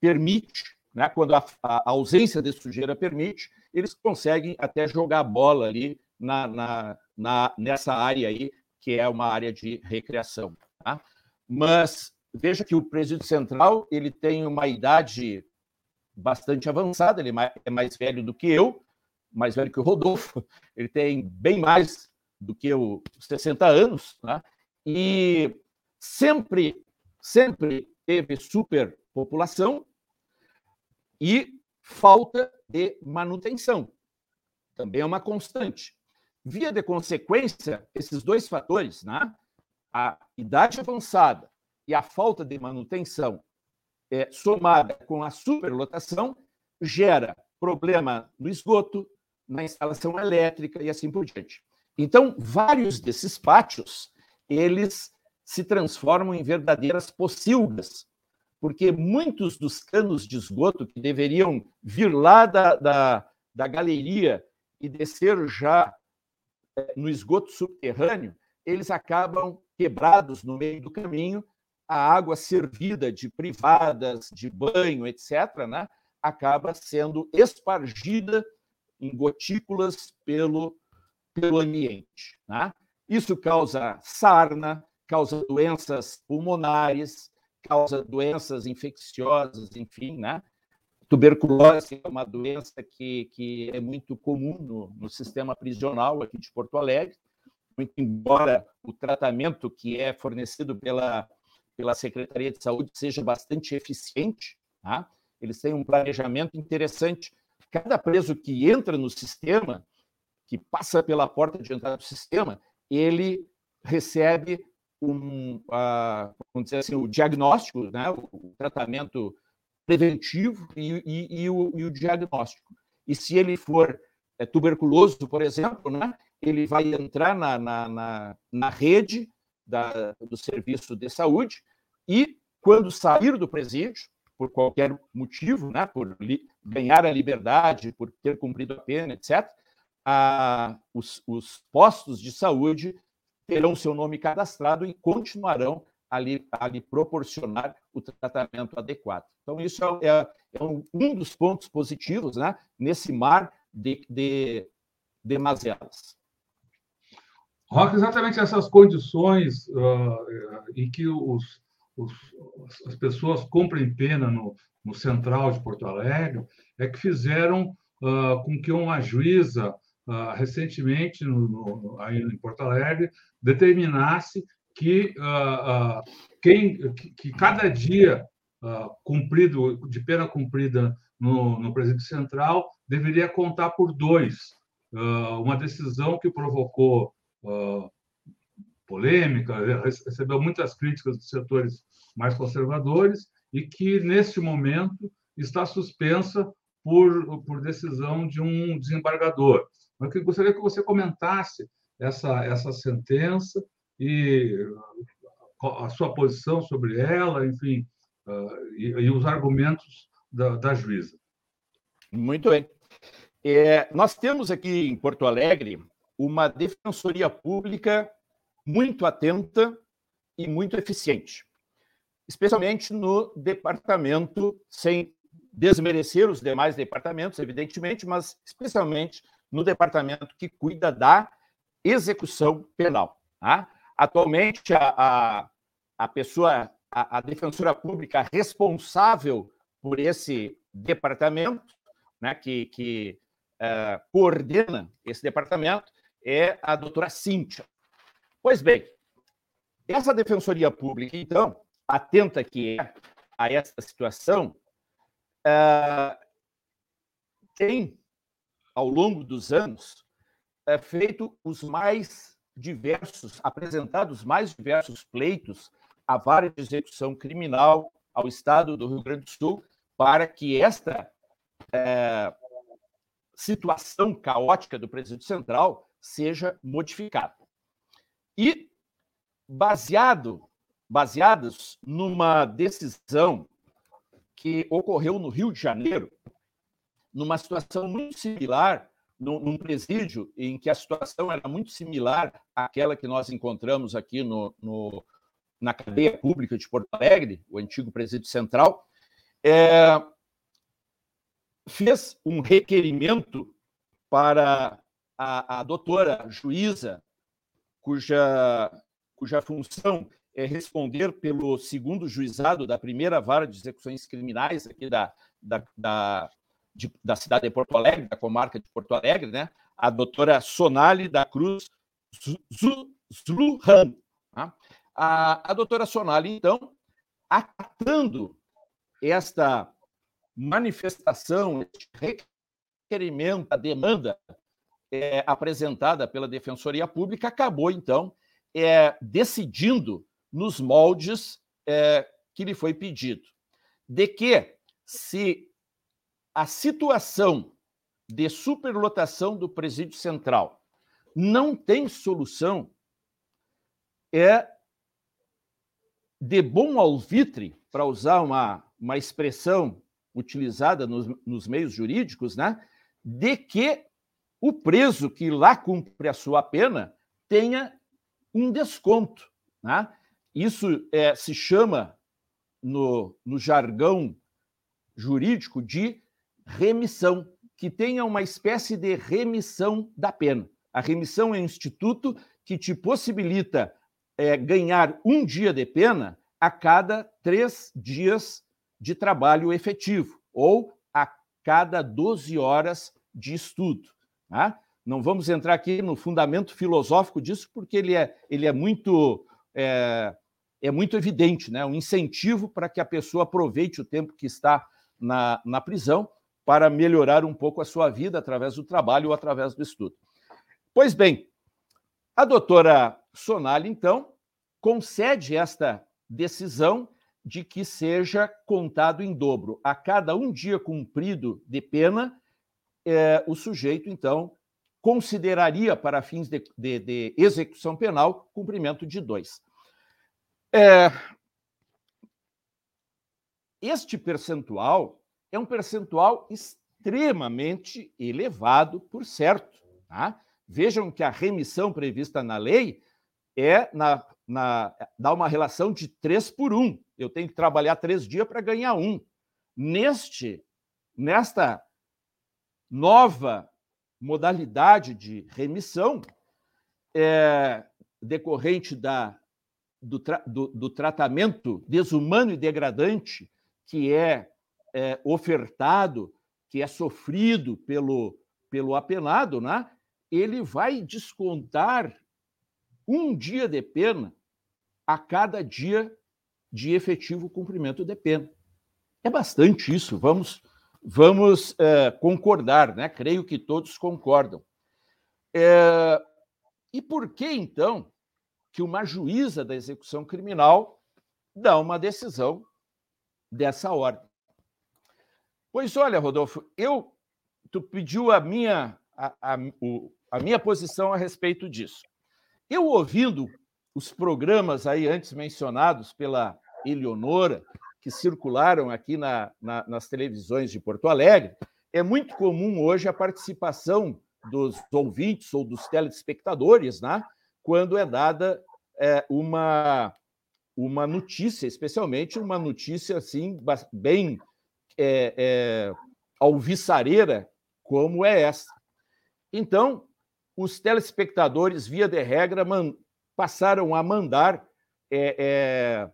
C: permite, né? quando a, a ausência de sujeira permite, eles conseguem até jogar bola ali na, na, na, nessa área aí, que é uma área de recreação. Tá? Mas veja que o presídio central ele tem uma idade bastante avançada, ele é mais velho do que eu, mais velho que o Rodolfo, <laughs> ele tem bem mais do que os 60 anos, né? e sempre, sempre teve superpopulação e falta de manutenção. Também é uma constante. Via de consequência, esses dois fatores, né? a idade avançada e a falta de manutenção, é, somada com a superlotação, gera problema no esgoto, na instalação elétrica e assim por diante. Então, vários desses pátios, eles se transformam em verdadeiras pocilgas, porque muitos dos canos de esgoto que deveriam vir lá da, da, da galeria e descer já no esgoto subterrâneo, eles acabam quebrados no meio do caminho, a água servida de privadas, de banho, etc., né, acaba sendo espargida em gotículas pelo, pelo ambiente. Né? Isso causa sarna, causa doenças pulmonares, causa doenças infecciosas, enfim, né? Tuberculose é uma doença que, que é muito comum no, no sistema prisional aqui de Porto Alegre, muito embora o tratamento que é fornecido pela, pela Secretaria de Saúde seja bastante eficiente, tá? eles têm um planejamento interessante. Cada preso que entra no sistema, que passa pela porta de entrada do sistema, ele recebe um, uh, vamos dizer assim, o diagnóstico, né, o tratamento preventivo e, e, e, o, e, o, diagnóstico. E se ele for é, tuberculoso, por exemplo, né, ele vai entrar na, na, na, na rede da, do serviço de saúde e, quando sair do presídio, por qualquer motivo, né, por ganhar a liberdade, por ter cumprido a pena, etc., a, os, os postos de saúde terão seu nome cadastrado e continuarão ali, ali proporcionar o tratamento adequado. Então, isso é, é, é um, um, dos pontos positivos né, nesse mar de, de, de mazelas.
A: Rock, exatamente essas condições uh, em que os, os, as pessoas cumprem pena no, no Central de Porto Alegre é que fizeram uh, com que uma juíza, uh, recentemente, no, no, aí em Porto Alegre, determinasse que, quem, que, que, cada dia cumprido, de pena cumprida no, no Presídio Central deveria contar por dois. uma decisão que provocou polêmica, recebeu muitas críticas dos setores mais conservadores e que, neste momento, está suspensa por, por decisão de um desembargador. Eu gostaria que você comentasse essa, essa sentença e a sua posição sobre ela, enfim, e, e os argumentos da, da juíza.
C: Muito bem. É, nós temos aqui em Porto Alegre uma defensoria pública muito atenta e muito eficiente, especialmente no departamento, sem desmerecer os demais departamentos, evidentemente, mas especialmente no departamento que cuida da execução penal. Tá? Atualmente, a, a, a pessoa, a, a defensora pública responsável por esse departamento, né, que, que uh, coordena esse departamento, é a doutora Cíntia. Pois bem, essa defensoria pública, então, atenta que é a essa situação, uh, tem, ao longo dos anos, uh, feito os mais diversos, apresentado os mais diversos pleitos à vara de execução criminal ao Estado do Rio Grande do Sul para que esta uh, situação caótica do Presídio Central seja modificado. E baseado, baseados numa decisão que ocorreu no Rio de Janeiro, numa situação muito similar, num presídio em que a situação era muito similar àquela que nós encontramos aqui no, no na cadeia pública de Porto Alegre, o antigo presídio central, é, fez um requerimento para a, a doutora juíza, cuja, cuja função é responder pelo segundo juizado da primeira vara de execuções criminais aqui da, da, da, de, da cidade de Porto Alegre, da comarca de Porto Alegre, né? a doutora Sonali da Cruz Zluhan. Tá? A, a doutora Sonali, então, acatando esta manifestação, este requerimento, a demanda é, apresentada pela Defensoria Pública acabou, então, é, decidindo nos moldes é, que lhe foi pedido. De que, se a situação de superlotação do presídio central não tem solução, é de bom alvitre, para usar uma, uma expressão utilizada nos, nos meios jurídicos, né, de que o preso que lá cumpre a sua pena tenha um desconto. Né? Isso é, se chama, no, no jargão jurídico, de remissão, que tenha uma espécie de remissão da pena. A remissão é um instituto que te possibilita é, ganhar um dia de pena a cada três dias de trabalho efetivo, ou a cada 12 horas de estudo. Tá? Não vamos entrar aqui no fundamento filosófico disso, porque ele é, ele é muito é, é muito evidente, né? um incentivo para que a pessoa aproveite o tempo que está na, na prisão para melhorar um pouco a sua vida através do trabalho ou através do estudo. Pois bem, a doutora Sonali, então, concede esta decisão de que seja contado em dobro. A cada um dia cumprido de pena, é, o sujeito, então, consideraria, para fins de, de, de execução penal, cumprimento de dois. É, este percentual é um percentual extremamente elevado, por certo. Tá? Vejam que a remissão prevista na lei é na, na, dá uma relação de 3 por 1. Eu tenho que trabalhar três dias para ganhar um. Neste, nesta nova modalidade de remissão, é, decorrente da, do, tra, do, do, tratamento desumano e degradante que é, é, ofertado, que é sofrido pelo, pelo apenado, né? ele vai descontar um dia de pena a cada dia de efetivo cumprimento de pena. É bastante isso, vamos, vamos é, concordar, né? creio que todos concordam. É, e por que, então, que uma juíza da execução criminal dá uma decisão dessa ordem? Pois olha, Rodolfo, eu tu pediu a minha a, a, a minha posição a respeito disso. Eu ouvindo os programas aí antes mencionados pela Eleonora, que circularam aqui na, na, nas televisões de Porto Alegre, é muito comum hoje a participação dos ouvintes ou dos telespectadores, né, quando é dada é, uma, uma notícia, especialmente uma notícia assim bem é, é, alvissareira como é essa. Então, os telespectadores, via de regra, man, passaram a mandar é,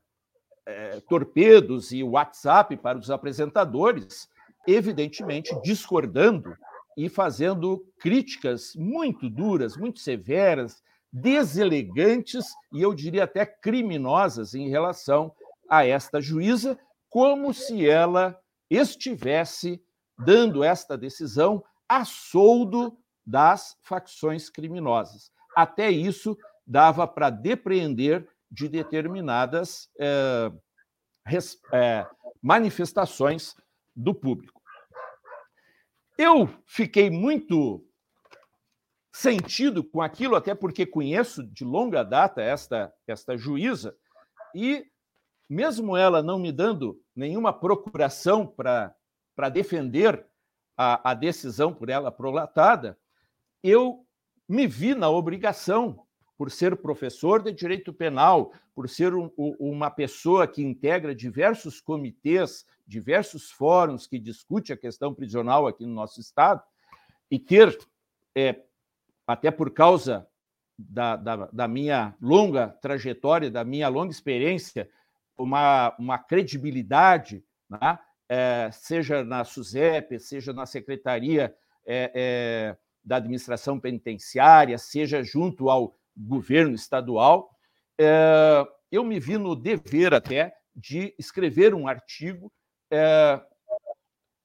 C: é, torpedos e WhatsApp para os apresentadores, evidentemente discordando e fazendo críticas muito duras, muito severas, deselegantes e eu diria até criminosas em relação a esta juíza, como se ela estivesse dando esta decisão a soldo das facções criminosas. Até isso dava para depreender de determinadas é, res, é, manifestações do público. Eu fiquei muito sentido com aquilo, até porque conheço de longa data esta, esta juíza, e mesmo ela não me dando nenhuma procuração para defender a, a decisão por ela prolatada, eu me vi na obrigação, por ser professor de direito penal, por ser um, uma pessoa que integra diversos comitês, diversos fóruns que discute a questão prisional aqui no nosso Estado, e ter, é, até por causa da, da, da, minha longa trajetória, da minha longa experiência, uma, uma credibilidade, né? é, seja na SUSEP, seja na Secretaria é, é da administração penitenciária, seja junto ao governo estadual, é, eu me vi no dever até de escrever um artigo é,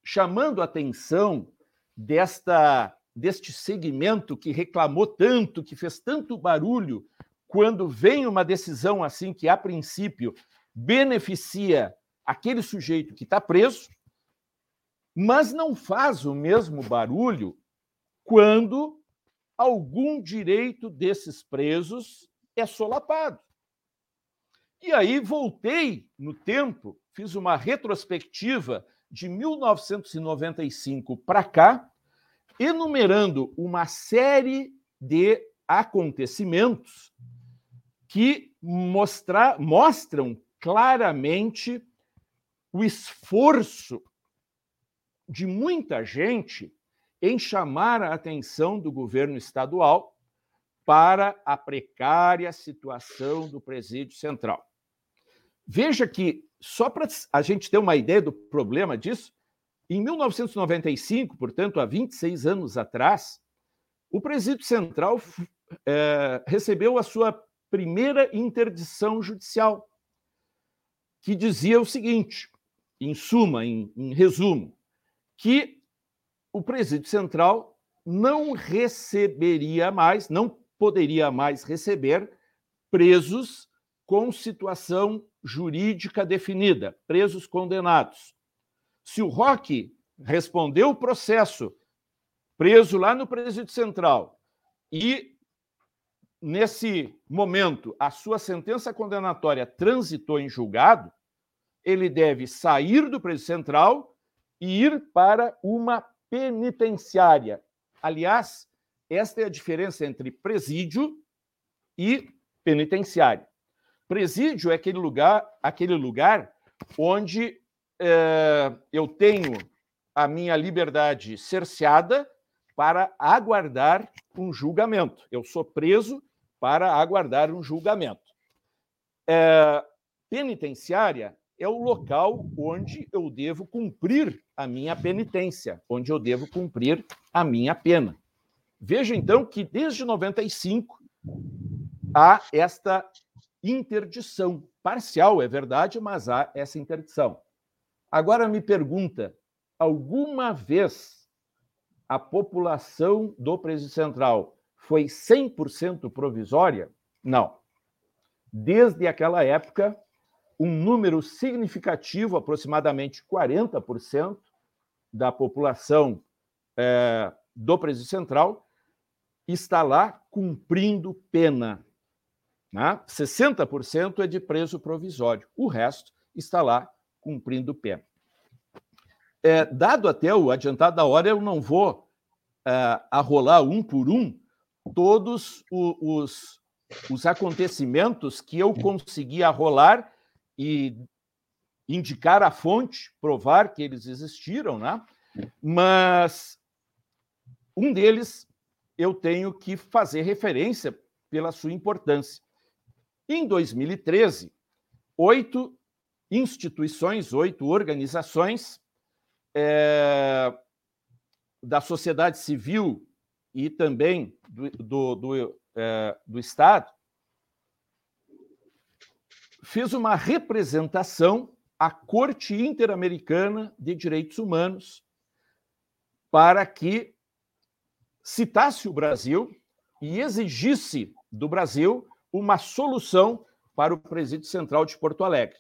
C: chamando a atenção desta deste segmento que reclamou tanto, que fez tanto barulho, quando vem uma decisão assim que a princípio beneficia aquele sujeito que está preso, mas não faz o mesmo barulho quando algum direito desses presos é solapado. E aí voltei no tempo, fiz uma retrospectiva de 1995 para cá, enumerando uma série de acontecimentos que mostra, mostram claramente o esforço de muita gente em chamar a atenção do governo estadual para a precária situação do presídio central. Veja que, só para a gente ter uma ideia do problema disso, em 1995, portanto, há 26 anos atrás, o presídio central é, recebeu a sua primeira interdição judicial, que dizia o seguinte, em suma, em, em resumo, que o presídio central não receberia mais, não poderia mais receber presos com situação jurídica definida, presos condenados. Se o Roque respondeu o processo preso lá no Presídio Central, e nesse momento a sua sentença condenatória transitou em julgado, ele deve sair do Presídio Central e ir para uma penitenciária. Aliás, esta é a diferença entre presídio e penitenciária. Presídio é aquele lugar, aquele lugar onde é, eu tenho a minha liberdade cerceada para aguardar um julgamento. Eu sou preso para aguardar um julgamento. É, penitenciária é o local onde eu devo cumprir a minha penitência, onde eu devo cumprir a minha pena. Veja então que desde 95 há esta interdição parcial, é verdade, mas há essa interdição. Agora me pergunta, alguma vez a população do Presídio Central foi 100% provisória? Não. Desde aquela época, um número significativo, aproximadamente 40% da população é, do Presídio Central, está lá cumprindo pena. Né? 60% é de preso provisório, o resto está lá cumprindo pena. É, dado até o adiantado da hora, eu não vou é, arrolar um por um todos os, os acontecimentos que eu consegui arrolar e indicar a fonte, provar que eles existiram, né? mas um deles eu tenho que fazer referência pela sua importância. Em 2013, oito instituições, oito organizações é, da sociedade civil e também do, do, do, é, do Estado fez uma representação à Corte Interamericana de Direitos Humanos para que citasse o Brasil e exigisse do Brasil uma solução para o Presídio Central de Porto Alegre.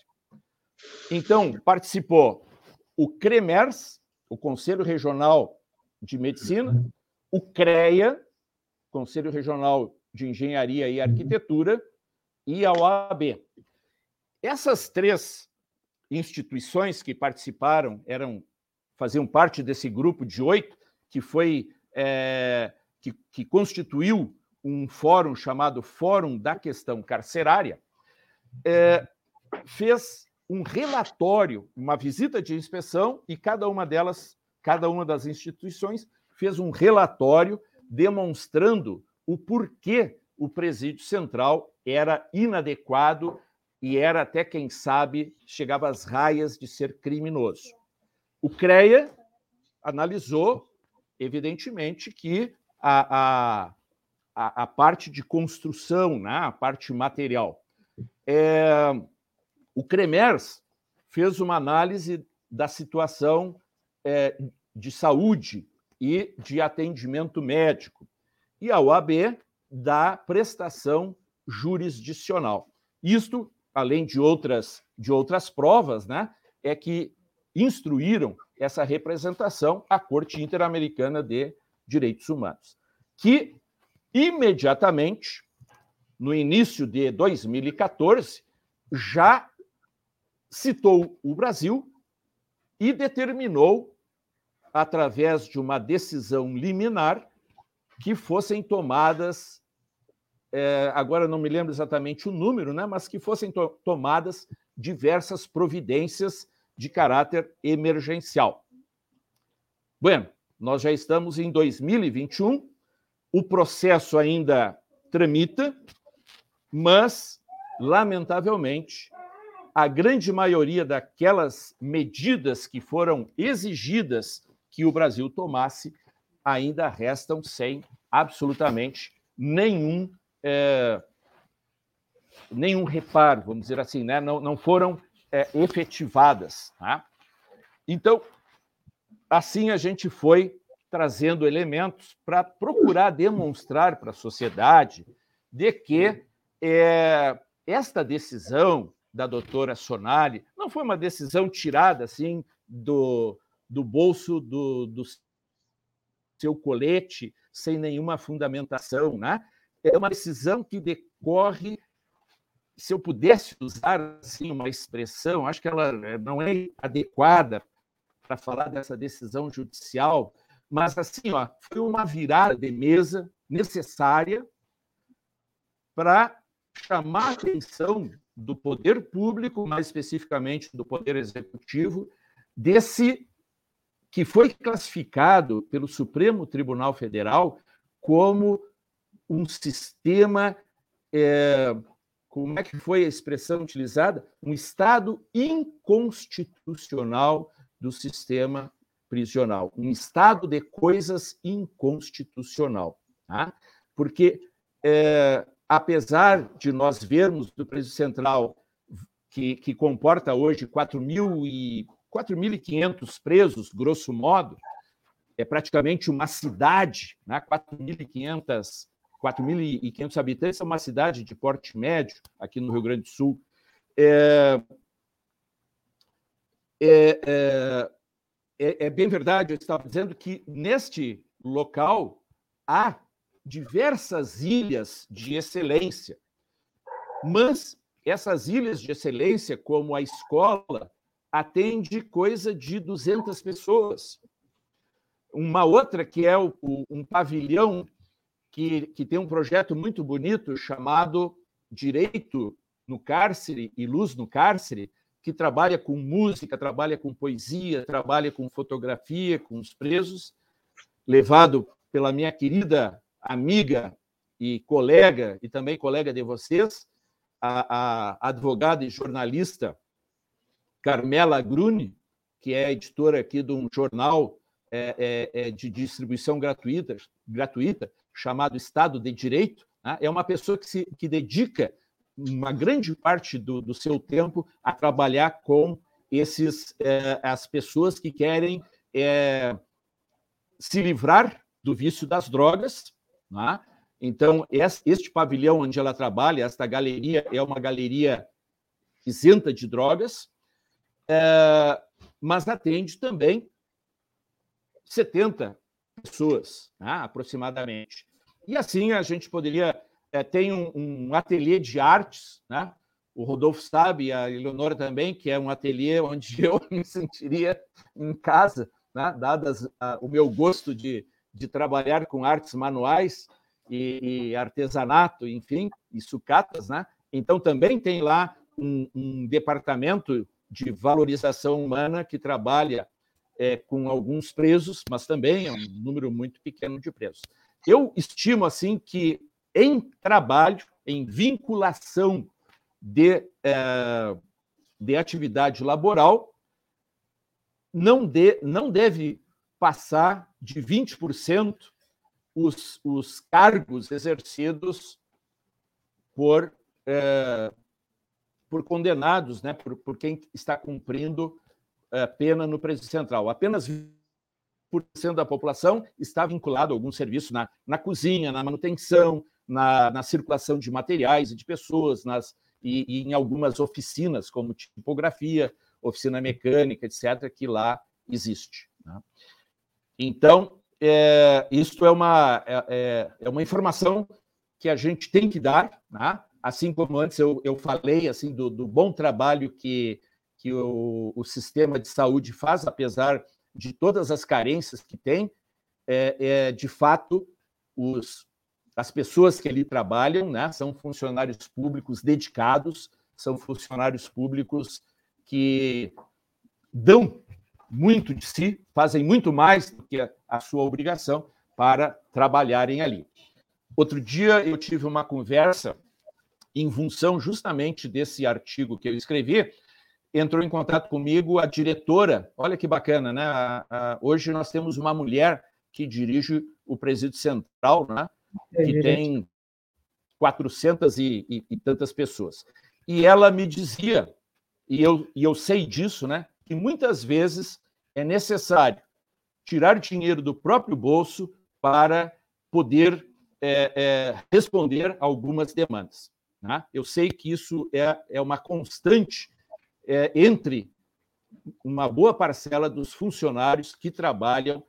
C: Então, participou o CREMERS, o Conselho Regional de Medicina, o CREA, Conselho Regional de Engenharia e Arquitetura, e a OAB. Essas três instituições que participaram eram faziam parte desse grupo de oito que foi é, que, que constituiu um fórum chamado Fórum da Questão Carcerária, é, fez um relatório, uma visita de inspeção, e cada uma delas, cada uma das instituições, fez um relatório demonstrando o porquê o presídio central era inadequado e era até, quem sabe, chegava às raias de ser criminoso. O CREA analisou evidentemente que a, a, a parte de construção, né, a parte material. É, o Cremers fez uma análise da situação é, de saúde e de atendimento médico, e a OAB da prestação jurisdicional. Isto, além de outras, de outras provas, né, é que instruíram essa representação à Corte Interamericana de Direitos Humanos, que imediatamente, no início de 2014, já citou o Brasil e determinou, através de uma decisão liminar, que fossem tomadas, é, agora não me lembro exatamente o número, né, mas que fossem to tomadas diversas providências de caráter emergencial. Bueno, nós já estamos em 2021, o processo ainda tramita, mas, lamentavelmente, a grande maioria daquelas medidas que foram exigidas que o Brasil tomasse ainda restam sem absolutamente nenhum é, nenhum reparo, vamos dizer assim, né? não, não foram é, efetivadas. Tá? Então, assim a gente foi trazendo elementos para procurar demonstrar para a sociedade de que é, esta decisão da doutora Sonali não foi uma decisão tirada assim do, do bolso do, do seu colete, sem nenhuma fundamentação. Né? É uma decisão que decorre se eu pudesse usar assim uma expressão, acho que ela eh, não é adequada para falar dessa decisão judicial, mas assim, ó, foi uma virada de mesa necessária para chamar a atenção do poder público, mais especificamente do poder executivo, desse que foi classificado pelo Supremo Tribunal Federal como um sistema é, como é que foi a expressão utilizada? Um estado inconstitucional do sistema prisional, um estado de coisas inconstitucional. Tá? Porque, é, apesar de nós vermos do presídio central, que, que comporta hoje 4.500 presos, grosso modo, é praticamente uma cidade, né? 4.500 4.500 habitantes, é uma cidade de porte médio aqui no Rio Grande do Sul. É, é, é, é, é bem verdade, eu estava dizendo que neste local há diversas ilhas de excelência, mas essas ilhas de excelência, como a escola, atende coisa de 200 pessoas. Uma outra que é um pavilhão que, que tem um projeto muito bonito chamado Direito no Cárcere e Luz no Cárcere, que trabalha com música, trabalha com poesia, trabalha com fotografia, com os presos, levado pela minha querida amiga e colega, e também colega de vocês, a, a advogada e jornalista Carmela Grune, que é editora aqui de um jornal é, é, é de distribuição gratuita, gratuita chamado Estado de Direito, né? é uma pessoa que, se, que dedica uma grande parte do, do seu tempo a trabalhar com esses é, as pessoas que querem é, se livrar do vício das drogas. Né? Então, este pavilhão onde ela trabalha, esta galeria, é uma galeria isenta de drogas, é, mas atende também 70 pessoas, né, aproximadamente. E assim a gente poderia. É, tem um, um ateliê de artes, né? o Rodolfo sabe, a Eleonora também, que é um ateliê onde <laughs> eu me sentiria em casa, né? dadas a, o meu gosto de, de trabalhar com artes manuais e, e, artesanato, enfim, e sucatas. Né? Então, também tem lá um, um departamento de valorização humana que trabalha é, com alguns presos, mas também é um número muito pequeno de presos. Eu estimo assim que em trabalho, em vinculação de, é, de atividade laboral, não, de, não deve passar de 20% os, os cargos exercidos por, é, por condenados, né, por, por quem está cumprindo é, pena no presídio central. Apenas 20% da população está vinculado a algum serviço na, na cozinha, na manutenção, na, na, circulação de materiais e de pessoas, nas, e, e, em algumas oficinas, como tipografia, oficina mecânica, etc., que lá existe. Né? Então, é, isso é uma, é, é, é uma informação que a gente tem que dar, né? assim como antes eu, eu falei assim do, do bom trabalho que que o, o sistema de saúde faz, apesar de todas as carências que tem, é, é de fato os, as pessoas que ali trabalham né, são funcionários públicos dedicados, são funcionários públicos que dão muito de si, fazem muito mais do que a sua obrigação para trabalharem ali. Outro dia eu tive uma conversa em função justamente desse artigo que eu escrevi, entrou em contato comigo a diretora. Olha que bacana, né? A, a, hoje nós temos uma mulher que dirige o presídio central, né? É que tem 400 e, e, e, tantas pessoas. E ela me dizia, e eu, e eu sei disso, né? Que muitas vezes é necessário tirar dinheiro do próprio bolso para poder é, é, responder algumas demandas. Né? Eu sei que isso é, é uma constante é, entre uma boa parcela dos funcionários que trabalham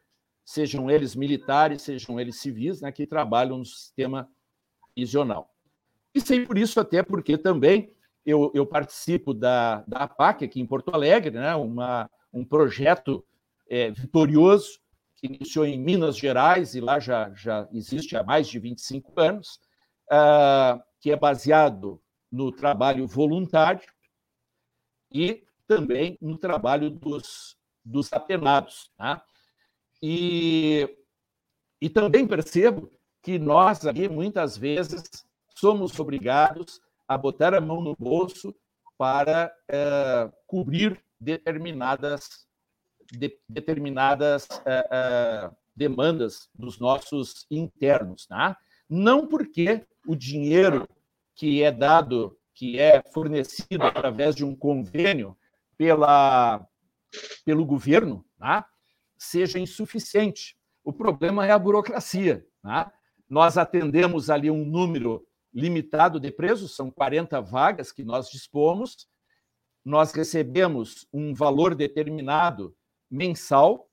C: sejam eles militares, sejam eles civis, né, que trabalham no sistema prisional. E sei por isso até porque também eu, eu participo da, da APAC aqui em Porto Alegre, né, uma, um projeto é, vitorioso que iniciou em Minas Gerais e lá já, já existe há mais de 25 anos, uh, que é baseado no trabalho voluntário e também no trabalho dos, dos apenados. Tá? E, e também percebo que nós aqui, muitas vezes, somos obrigados a botar a mão no bolso para uh, cobrir determinadas de, determinadas uh, uh, demandas dos nossos internos, tá? Não porque o dinheiro que é dado, que é fornecido através de um convênio pela, pelo governo, tá? seja insuficiente. O problema é a burocracia. Tá? Nós atendemos ali um número limitado de presos, são 40 vagas que nós dispomos, nós recebemos um valor determinado mensal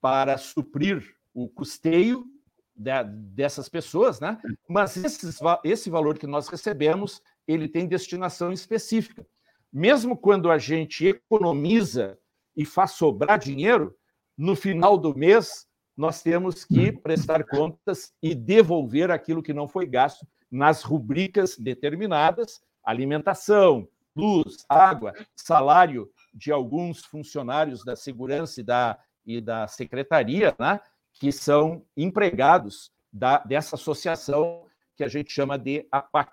C: para suprir o custeio de, dessas pessoas, né? Mas esses, esse valor que nós recebemos, ele tem destinação específica. Mesmo quando a gente economiza e faz sobrar dinheiro, no final do mês nós temos que prestar contas e devolver aquilo que não foi gasto nas rubricas determinadas, alimentação, luz, água, salário de alguns funcionários da segurança e da, e da secretaria, né, que são empregados da, dessa associação que a gente chama de APAC.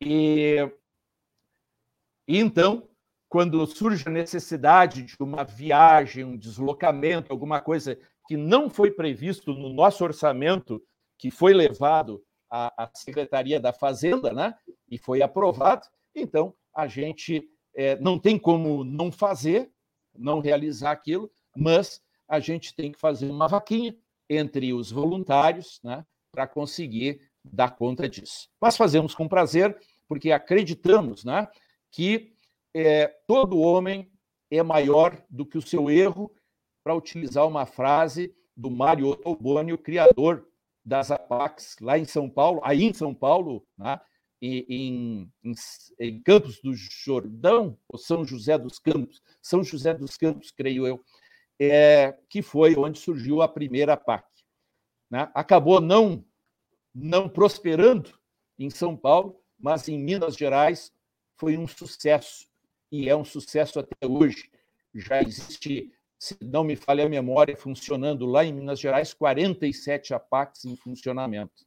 C: E, e então, quando surge a necessidade de uma viagem, um deslocamento, alguma coisa que não foi previsto no nosso orçamento, que foi levado à, à Secretaria da Fazenda, né, e foi aprovado, então a gente é, não tem como não fazer, não realizar aquilo, mas a gente tem que fazer uma vaquinha entre os voluntários né, para conseguir dar conta disso. Mas fazemos com prazer, porque acreditamos né, que é, todo homem é maior do que o seu erro, para utilizar uma frase do Mário Ottoboni, o criador das APACs, lá em São Paulo, aí em São Paulo, né, em, em, em, Campos do Jordão, ou São José dos Campos, São José dos Campos, creio eu, é, que foi onde surgiu a primeira PAC. Né? Acabou não, não prosperando em São Paulo, mas em Minas Gerais foi um sucesso, e é um sucesso até hoje. Já existe, se não me falha a memória, funcionando lá em Minas Gerais, 47 APACs em funcionamento.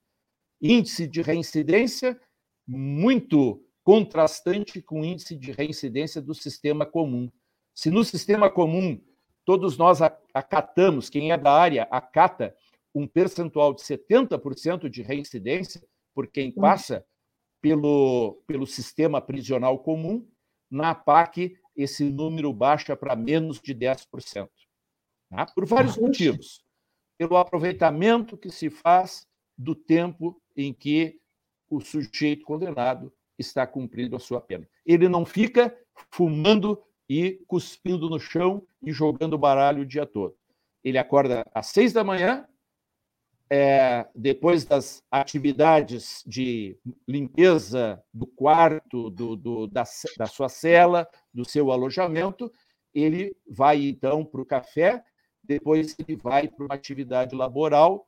C: Índice de reincidência muito contrastante com o índice de reincidência do sistema comum. Se no sistema comum todos nós acatamos, quem é da área acata um percentual de 70% de reincidência por quem passa pelo, pelo sistema prisional comum, na PAC esse número baixa para menos de 10%. Tá? Por vários motivos. Pelo aproveitamento que se faz do tempo em que o sujeito condenado está cumprindo a sua pena. Ele não fica fumando e cuspindo no chão e jogando baralho o dia todo. Ele acorda às seis da manhã, é, depois das atividades de limpeza do quarto, do, do, da, da sua cela, do seu alojamento, ele vai então para o café, depois ele vai para uma atividade laboral,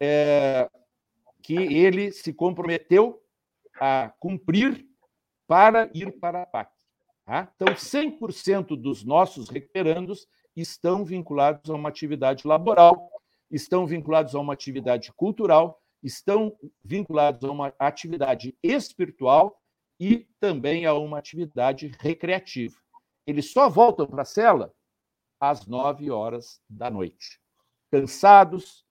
C: é, que ele se comprometeu a cumprir para ir para a PAC. Tá? Então, 100% dos nossos recuperandos estão vinculados a uma atividade laboral, estão vinculados a uma atividade cultural, estão vinculados a uma atividade espiritual e também a uma atividade recreativa. Eles só voltam para a cela às nove horas da noite, cansados,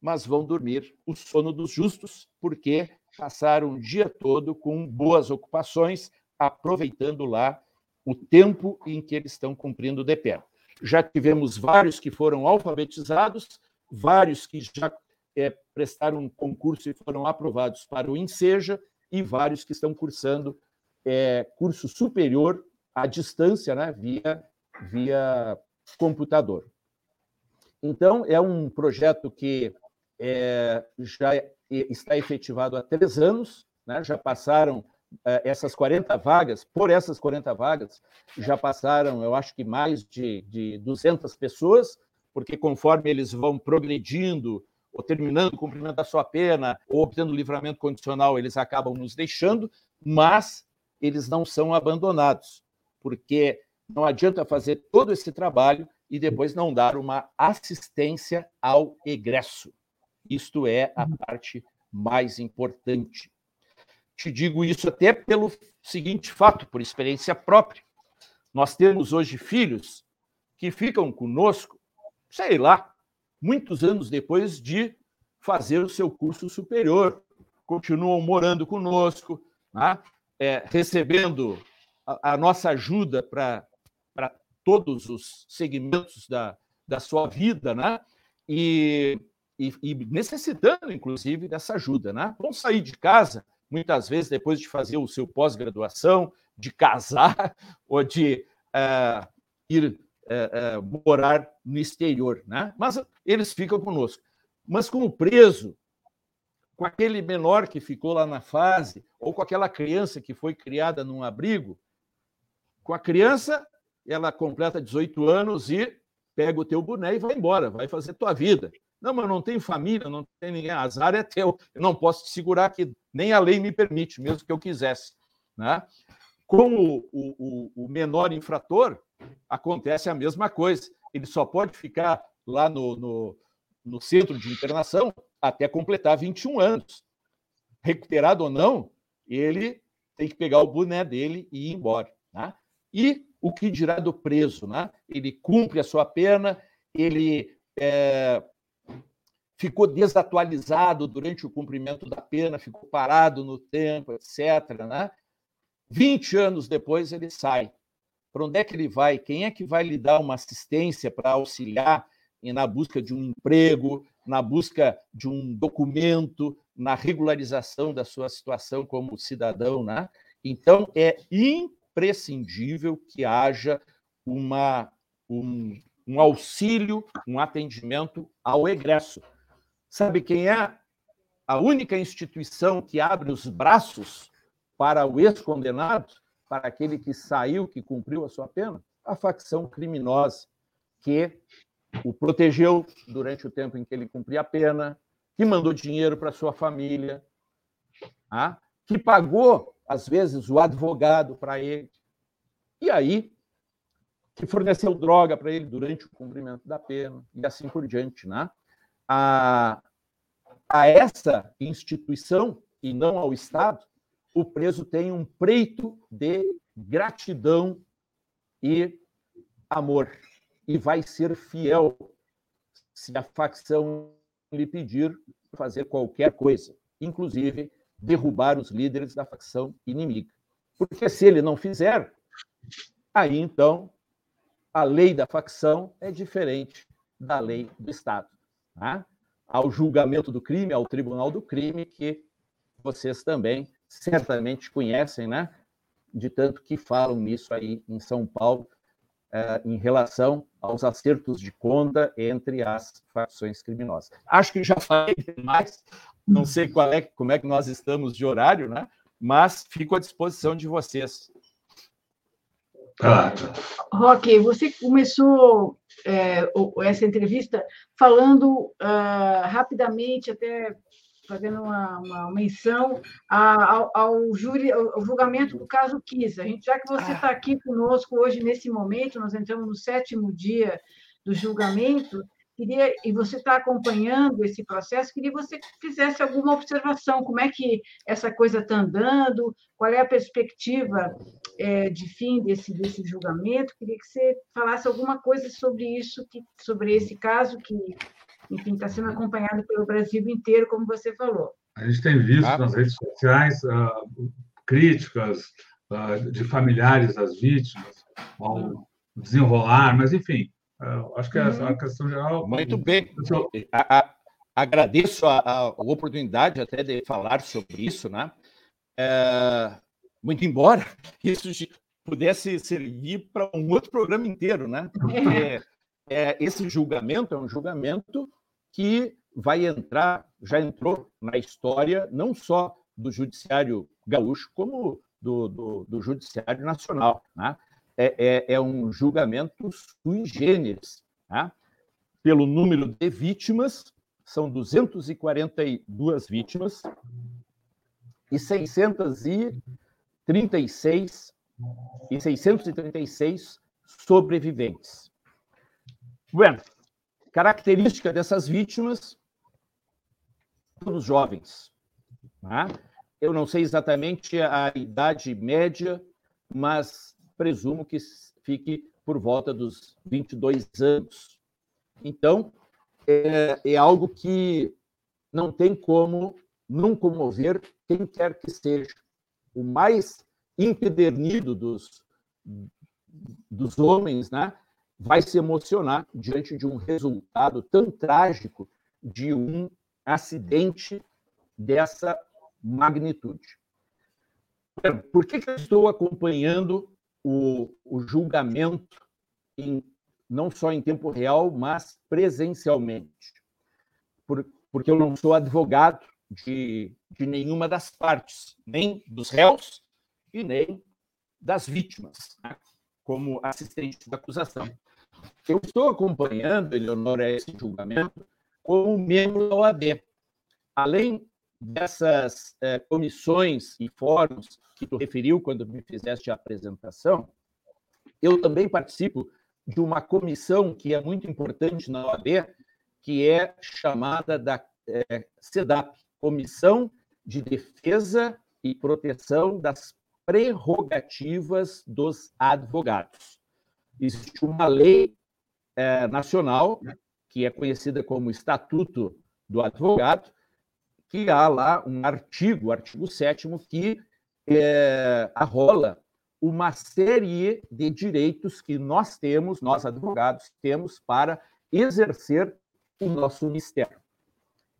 C: mas vão dormir o sono dos justos, porque passaram o dia todo com boas ocupações, aproveitando lá o tempo em que eles estão cumprindo o DPE. Já tivemos vários que foram alfabetizados, vários que já é, prestaram um concurso e foram aprovados para o INSEJA, e vários que estão cursando é, curso superior à distância, né, via, via computador. Então, é um projeto que é, já está efetivado há três anos, né? já passaram é, essas 40 vagas, por essas 40 vagas, já passaram, eu acho que mais de, de 200 pessoas, porque conforme eles vão progredindo, ou terminando o cumprimento da sua pena, ou obtendo livramento condicional, eles acabam nos deixando, mas eles não são abandonados, porque não adianta fazer todo esse trabalho e depois não dar uma assistência ao egresso. Isto é a parte mais importante. Te digo isso até pelo seguinte fato, por experiência própria. Nós temos hoje filhos que ficam conosco, sei lá, muitos anos depois de fazer o seu curso superior, continuam morando conosco, né? é, recebendo a, a, nossa ajuda para todos os segmentos da, da sua vida, né? E, e, e, necessitando, inclusive, dessa ajuda, né? Vão sair de casa, muitas vezes, depois de fazer o seu pós-graduação, de casar <laughs> ou de uh, ir uh, uh, morar no exterior, né? Mas eles ficam conosco. Mas com o preso, com aquele menor que ficou lá na fase, ou com aquela criança que foi criada num abrigo, com a criança, ela completa 18 anos e pega o teu boné e vai embora, vai fazer tua vida. Não, mas não tenho família, não tem ninguém, azar é teu. Eu não posso te segurar aqui, nem a lei me permite, mesmo que eu quisesse. Né? Com o, o, o menor infrator, acontece a mesma coisa. Ele só pode ficar lá no, no, no centro de internação até completar 21 anos. Recuperado ou não, ele tem que pegar o boné dele e ir embora. Né? E o que dirá do preso? Né? Ele cumpre a sua pena, ele é, ficou desatualizado durante o cumprimento da pena, ficou parado no tempo, etc. Né? 20 anos depois ele sai. Para onde é que ele vai? Quem é que vai lhe dar uma assistência para auxiliar na busca de um emprego, na busca de um documento, na regularização da sua situação como cidadão, né? Então é imprescindível que haja uma, um, um auxílio, um atendimento ao egresso. Sabe quem é a única instituição que abre os braços para o ex-condenado, para aquele que saiu, que cumpriu a sua pena? A facção criminosa, que o protegeu durante o tempo em que ele cumpria a pena, que mandou dinheiro para sua família, ah, que pagou, às vezes, o advogado para ele, e aí que forneceu droga para ele durante o cumprimento da pena, e assim por diante. Né? A, a essa instituição, e não ao Estado, o preso tem um preito de gratidão e amor e vai ser fiel se a facção lhe pedir fazer qualquer coisa, inclusive derrubar os líderes da facção inimiga. Porque se ele não fizer, aí então a lei da facção é diferente da lei do Estado. Tá? Ao julgamento do crime, ao tribunal do crime, que vocês também certamente conhecem, né? De tanto que falam nisso aí em São Paulo, eh, em relação aos acertos de conta entre as facções criminosas. Acho que já falei demais, não sei qual é, como é que nós estamos de horário, né? mas fico à disposição de vocês.
B: Ah. Roque, você começou é, essa entrevista falando uh, rapidamente, até fazendo uma, uma menção ao, ao, júri, ao, julgamento do caso Kisa. A gente, já que você está aqui conosco hoje, nesse momento, nós entramos no sétimo dia do julgamento, queria, e você está acompanhando esse processo, queria que você fizesse alguma observação, como é que essa coisa está andando, qual é a perspectiva é, de fim desse, desse julgamento, queria que você falasse alguma coisa sobre isso, que, sobre esse caso que enfim, está sendo acompanhado pelo Brasil inteiro, como você falou.
A: A gente tem visto ah, nas redes sociais uh, críticas uh, de familiares das vítimas ao desenrolar, mas, enfim, uh, acho que a, a, uhum. questão geral.
C: Muito bem. A, a, agradeço a, oportunidade até de falar sobre isso, né? É, muito embora <laughs> isso pudesse servir para um outro programa inteiro, né? Porque <laughs> é, esse julgamento é um julgamento que vai entrar, já entrou na história não só do judiciário gaúcho, como do, do, do judiciário nacional. Né? É, é, é, um julgamento sui generis. Né? Pelo número de vítimas, são 242 vítimas e 636 e 636 sobreviventes. Bueno, característica dessas vítimas, todos jovens. Né? Eu não sei exatamente a idade média, mas presumo que fique por volta dos 22 anos. Então, é, é algo que não tem como não comover quem quer que seja. O mais empedernido dos, dos homens, né, vai se emocionar diante de um resultado tão trágico de um acidente dessa magnitude. Por que, que eu estou acompanhando o, o julgamento, em, não só em tempo real, mas presencialmente? Por, porque eu não sou advogado de, de nenhuma das partes, nem dos réus e nem das vítimas, né? como assistente da acusação. Eu estou acompanhando, Eleonora, esse julgamento como membro da OAB. Além dessas eh, comissões e fóruns que tu referiu quando me fizeste a apresentação, eu também participo de uma comissão que é muito importante na OAB, que é chamada da eh, CEDAP, Comissão de Defesa e Proteção das Prerrogativas dos Advogados. Existe uma lei eh, nacional, que é conhecida como Estatuto do Advogado, que há lá um artigo, artigo 7 que é, arrola uma série de direitos que nós temos, nós advogados, temos para exercer o nosso mistério.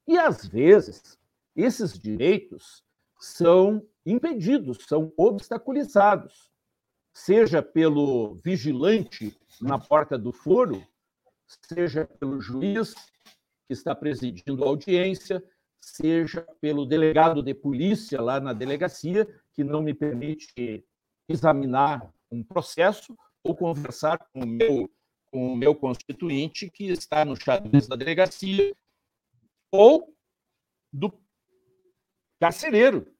C: E, às vezes, esses direitos são impedidos, são obstaculizados, seja pelo vigilante na porta do foro, seja pelo juiz que está presidindo a audiência, seja pelo delegado de polícia lá na delegacia, que não me permite examinar um processo ou conversar com o meu, com o meu constituinte, que está no xadrez da delegacia, ou do carcereiro,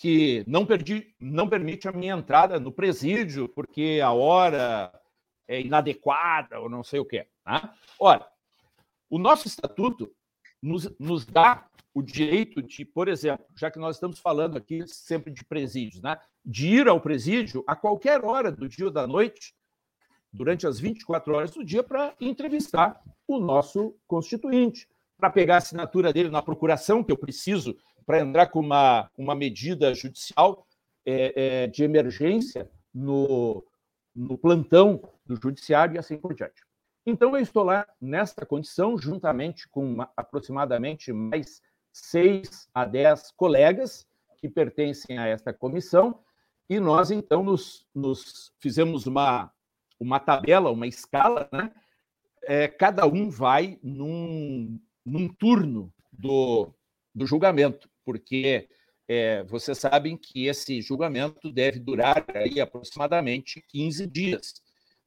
C: que não, perdi, não permite a minha entrada no presídio porque a hora é inadequada ou não sei o quê. Tá? Ora, o nosso estatuto nos, nos dá o direito de, por exemplo, já que nós estamos falando aqui sempre de presídios, né, de ir ao presídio a qualquer hora do dia ou da noite, durante as 24 horas do dia, para entrevistar o nosso constituinte, para pegar a assinatura dele na procuração, que eu preciso para entrar com uma, uma medida judicial é, é, de emergência no, no plantão do judiciário e assim por diante. Então, eu estou lá nesta condição, juntamente com aproximadamente mais seis a dez colegas que pertencem a esta comissão, e nós, então, nos, nos fizemos uma, uma tabela, uma escala, né? É, cada um vai num, num turno do, do julgamento, porque é, vocês sabem que esse julgamento deve durar aí aproximadamente 15 dias.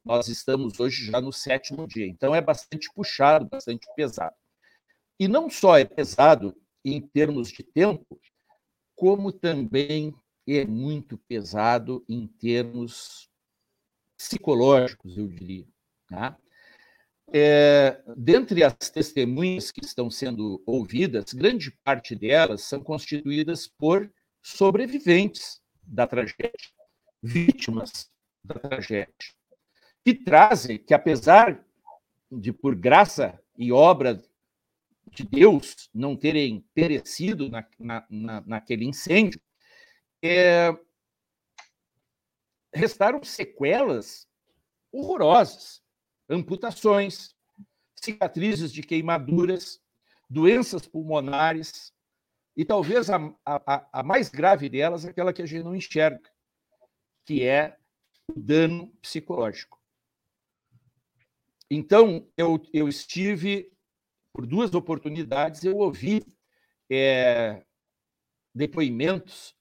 C: Nós estamos hoje já no sétimo dia, então é bastante puxado, bastante pesado. E não só é pesado em termos de tempo, como também é muito pesado em termos psicológicos, eu diria. Tá? É, dentre as testemunhas que estão sendo ouvidas, grande parte delas são constituídas por sobreviventes da tragédia, vítimas da tragédia que trazem que, apesar de, por graça e obra de Deus, não terem perecido na, na, na naquele incêndio, é, restaram sequelas horrorosas, amputações, cicatrizes de queimaduras, doenças pulmonares, e talvez a, a, a mais grave delas, aquela que a gente não enxerga, que é o dano psicológico. então, eu, eu estive, por duas oportunidades, eu ouvi é, depoimentos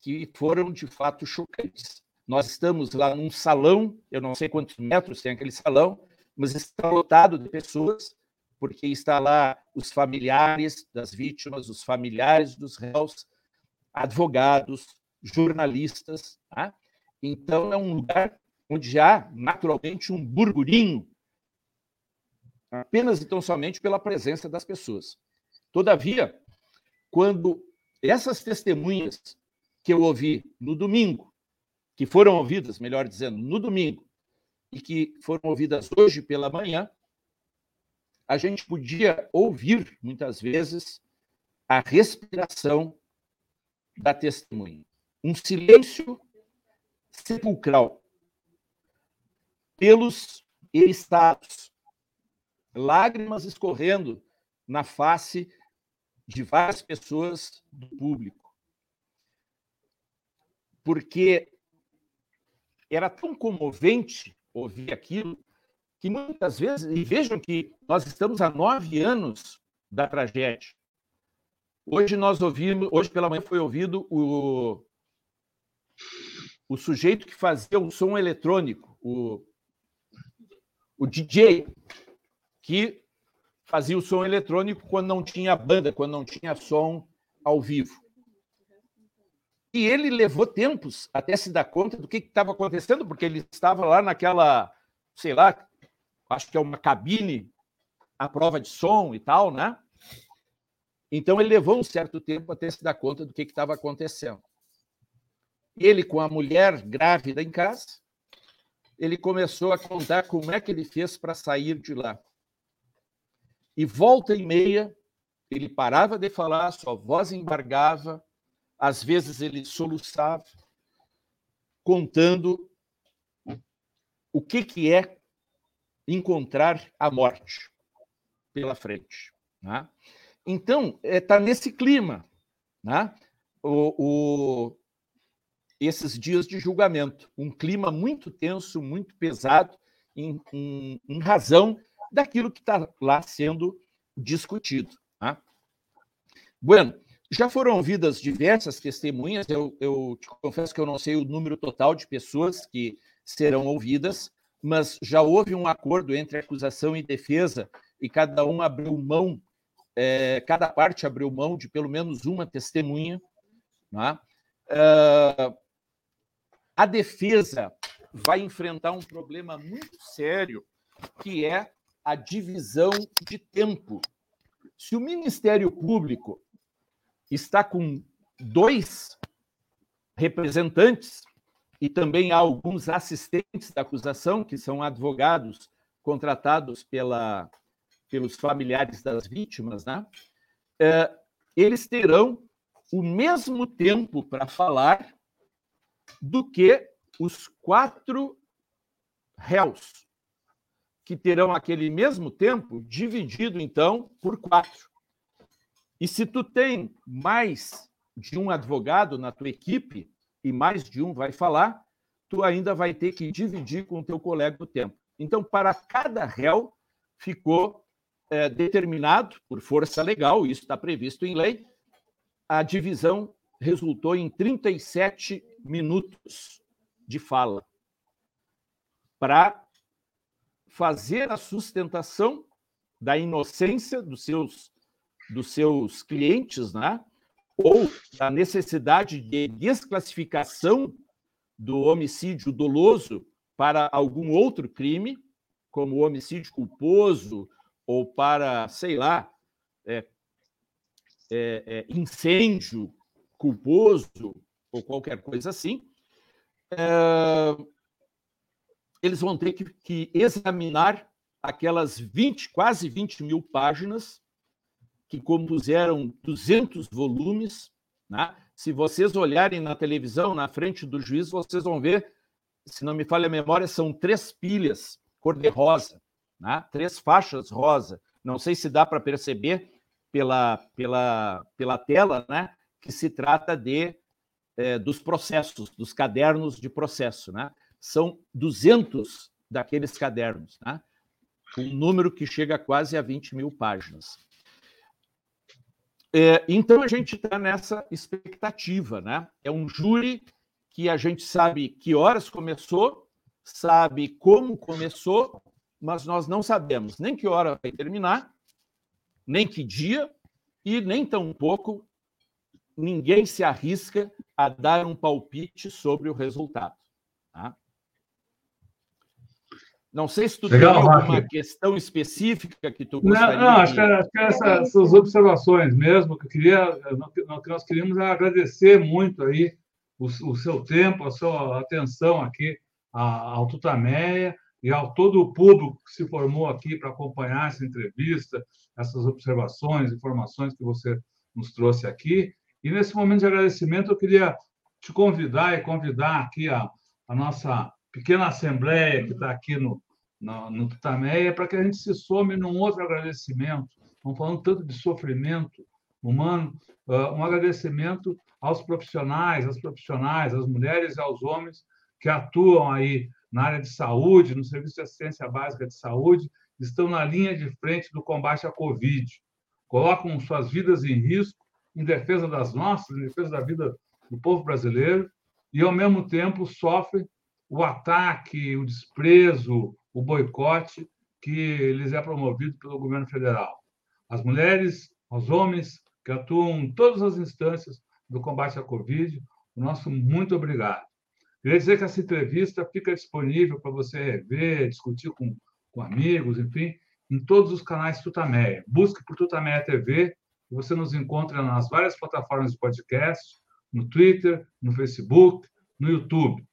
C: que foram de fato chocantes. Nós estamos lá num salão, eu não sei quantos metros tem aquele salão, mas está lotado de pessoas, porque está lá os familiares das vítimas, os familiares dos réus, advogados, jornalistas. Tá? Então, é um lugar onde há, naturalmente, um burburinho, apenas e tão somente pela presença das pessoas. Todavia, quando essas testemunhas que eu ouvi no domingo, que foram ouvidas, melhor dizendo, no domingo, e que foram ouvidas hoje pela manhã, a gente podia ouvir, muitas vezes, a respiração da testemunha. Um silêncio sepulcral, pelos eristados, lágrimas escorrendo na face de várias pessoas do público. Porque era tão comovente ouvir aquilo que muitas vezes, e vejam que nós estamos há nove anos da tragédia. Hoje nós ouvimos, hoje pela manhã foi ouvido o, o sujeito que fazia o som eletrônico, o, o DJ, que fazia o som eletrônico quando não tinha banda, quando não tinha som ao vivo. E ele levou tempos até se dar conta do que estava acontecendo, porque ele estava lá naquela, sei lá, acho que é uma cabine à prova de som e tal, né? Então ele levou um certo tempo até se dar conta do que estava acontecendo. Ele com a mulher grávida em casa, ele começou a contar como é que ele fez para sair de lá. E volta e meia, ele parava de falar, sua voz embargava, às vezes ele soluçava, contando o que, que é encontrar a morte pela frente. Né? Então, está é, nesse clima né? o, o, esses dias de julgamento, um clima muito tenso, muito pesado, em, em, em razão daquilo que está lá sendo discutido. Tá? Bueno, já foram ouvidas diversas testemunhas, eu, eu te confesso que eu não sei o número total de pessoas que serão ouvidas, mas já houve um acordo entre acusação e defesa e cada um abriu mão, é, cada parte abriu mão de pelo menos uma testemunha. Né? Uh, a defesa vai enfrentar um problema muito sério, que é a divisão de tempo. Se o Ministério Público está com dois representantes e também há alguns assistentes da acusação, que são advogados contratados pela, pelos familiares das vítimas, né? É, eles terão o mesmo tempo para falar do que os quatro réus que terão aquele mesmo tempo dividido, então, por quatro. E se tu tem mais de um advogado na tua equipe, e mais de um vai falar, tu ainda vai ter que dividir com o teu colega o tempo. Então, para cada réu, ficou é, determinado, por força legal, isso está previsto em lei, a divisão resultou em 37 minutos de fala para fazer a sustentação da inocência dos seus, dos seus clientes, né? ou da necessidade de desclassificação do homicídio doloso para algum outro crime, como homicídio culposo, ou para, sei lá, é, é, é, incêndio culposo, ou qualquer coisa assim, é, eles vão ter que, que examinar aquelas 20, quase 20 mil páginas que compuseram 200 volumes. Né? Se vocês olharem na televisão, na frente do juiz, vocês vão ver, se não me falha a memória, são três pilhas cor-de-rosa, né? três faixas rosa. Não sei se dá para perceber pela, pela, pela tela, né? que se trata de é, dos processos, dos cadernos de processo. Né? são 200 daqueles cadernos, né? um número que chega quase a 20 mil páginas. É, então a gente está nessa expectativa, né? É um júri que a gente sabe que horas começou, sabe como começou, mas nós não sabemos nem que hora vai terminar, nem que dia e nem tampouco ninguém se arrisca a dar um palpite sobre o resultado. Tá? Não sei se tu Legal, tem alguma questão específica que tu gostaria
A: Não, não acho que, acho que essas observações mesmo que eu queria, que nós queríamos é agradecer muito aí o, o, seu tempo, a sua atenção aqui ao Tutameia e ao todo o público que se formou aqui para acompanhar essa entrevista, essas observações, informações que você nos trouxe aqui. E nesse momento de agradecimento, eu queria te convidar e convidar aqui a, a nossa pequena assembleia que está aqui no, no, no Tutameia para que a gente se some num outro agradecimento. Estamos falando tanto de sofrimento humano, uh, um agradecimento aos profissionais, às profissionais, às mulheres e aos homens que atuam aí na área de saúde, no Serviço de Assistência Básica de Saúde, estão na linha de frente do combate à Covid. Colocam suas vidas em risco em defesa das nossas, em defesa da vida do povo brasileiro, e, ao mesmo tempo, sofrem o ataque, o desprezo, o boicote que lhes é promovido pelo governo federal. As mulheres, os homens que atuam em todas as instâncias do combate à Covid, o nosso muito obrigado. Queria dizer que essa entrevista fica disponível para você rever, discutir com, com amigos, enfim, em todos os canais Tutameia. Busque por Tutameia TV e você nos encontra nas várias plataformas de podcast, no Twitter, no Facebook, no YouTube.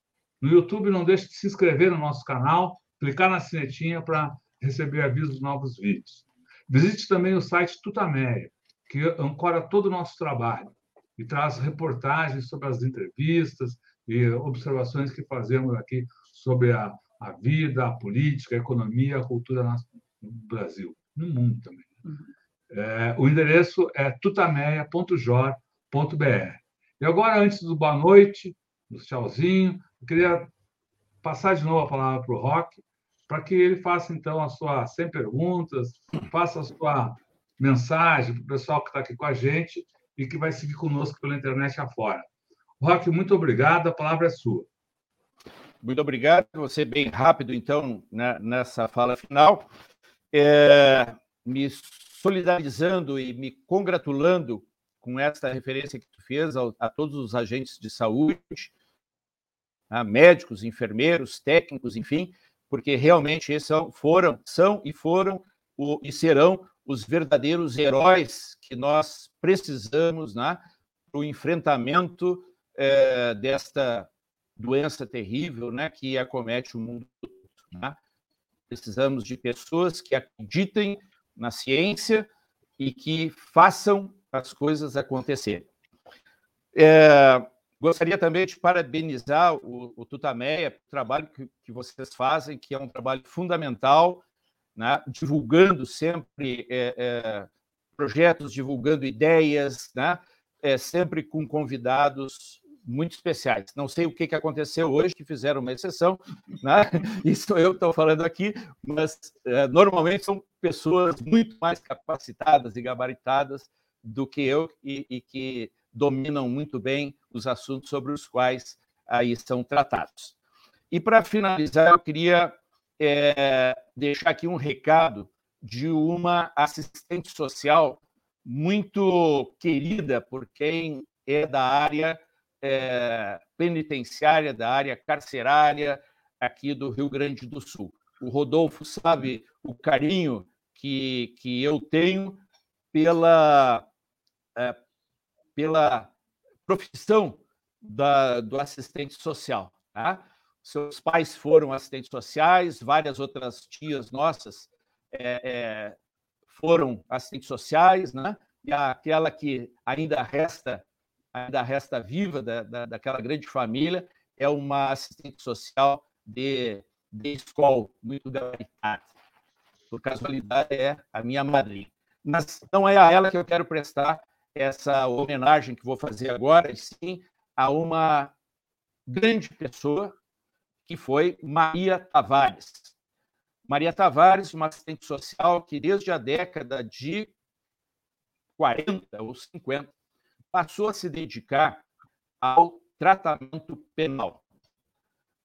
A: No YouTube, não deixe de se inscrever no nosso canal, clicar na sinetinha para receber avisos de novos vídeos. Visite também o site Tutameia, que ancora todo o nosso trabalho e traz reportagens sobre as entrevistas e observações que fazemos aqui sobre a, a vida, a política, a economia, a cultura no Brasil, no mundo também. Uhum. É, o endereço é tutameia.jor.br. E agora, antes do boa noite, do tchauzinho, eu queria passar de novo a palavra para o Rock, para que ele faça, então, a sua 100 perguntas, faça a sua mensagem para o pessoal que está aqui com a gente e que vai seguir conosco pela internet afora. Rock, muito obrigado, a palavra é sua.
C: Muito obrigado, você bem rápido, então, né, nessa fala final. É, me solidarizando e me congratulando com essa referência que tu fez a, a todos os agentes de saúde, a médicos, enfermeiros, técnicos, enfim, porque realmente esses são, foram, são e foram o, e serão os verdadeiros heróis que nós precisamos né, para o enfrentamento é, desta doença terrível né, que acomete o mundo. Né? Precisamos de pessoas que acreditem na ciência e que façam as coisas acontecerem. É, gostaria também de parabenizar o, o Tutameia pelo trabalho que, que, vocês fazem, que é um trabalho fundamental, né, divulgando sempre é, é, projetos, divulgando ideias, né, é, sempre com convidados muito especiais. Não sei o que, que aconteceu hoje, que fizeram uma exceção, né? <laughs> isso eu estou falando aqui, mas é, normalmente são pessoas muito mais capacitadas e gabaritadas do que eu e, e, que dominam muito bem os assuntos sobre os quais aí são tratados. E para finalizar, eu queria é, deixar aqui um recado de uma assistente social muito querida por quem é da área é, penitenciária, da área carcerária aqui do Rio Grande do Sul. O Rodolfo sabe o carinho que, que eu tenho pela, é, pela profissão da, do assistente social. Tá? Seus pais foram assistentes sociais, várias outras tias nossas é, é, foram assistentes sociais, né? e aquela que ainda resta ainda resta viva da, da, daquela grande família é uma assistente social de, de escola, muito gabaritada. Por casualidade, é a minha madrinha. Mas não é a ela que eu quero prestar essa homenagem que vou fazer agora, sim a uma grande pessoa que foi Maria Tavares. Maria Tavares, uma assistente social que desde a década de 40 ou 50 passou a se dedicar ao tratamento penal.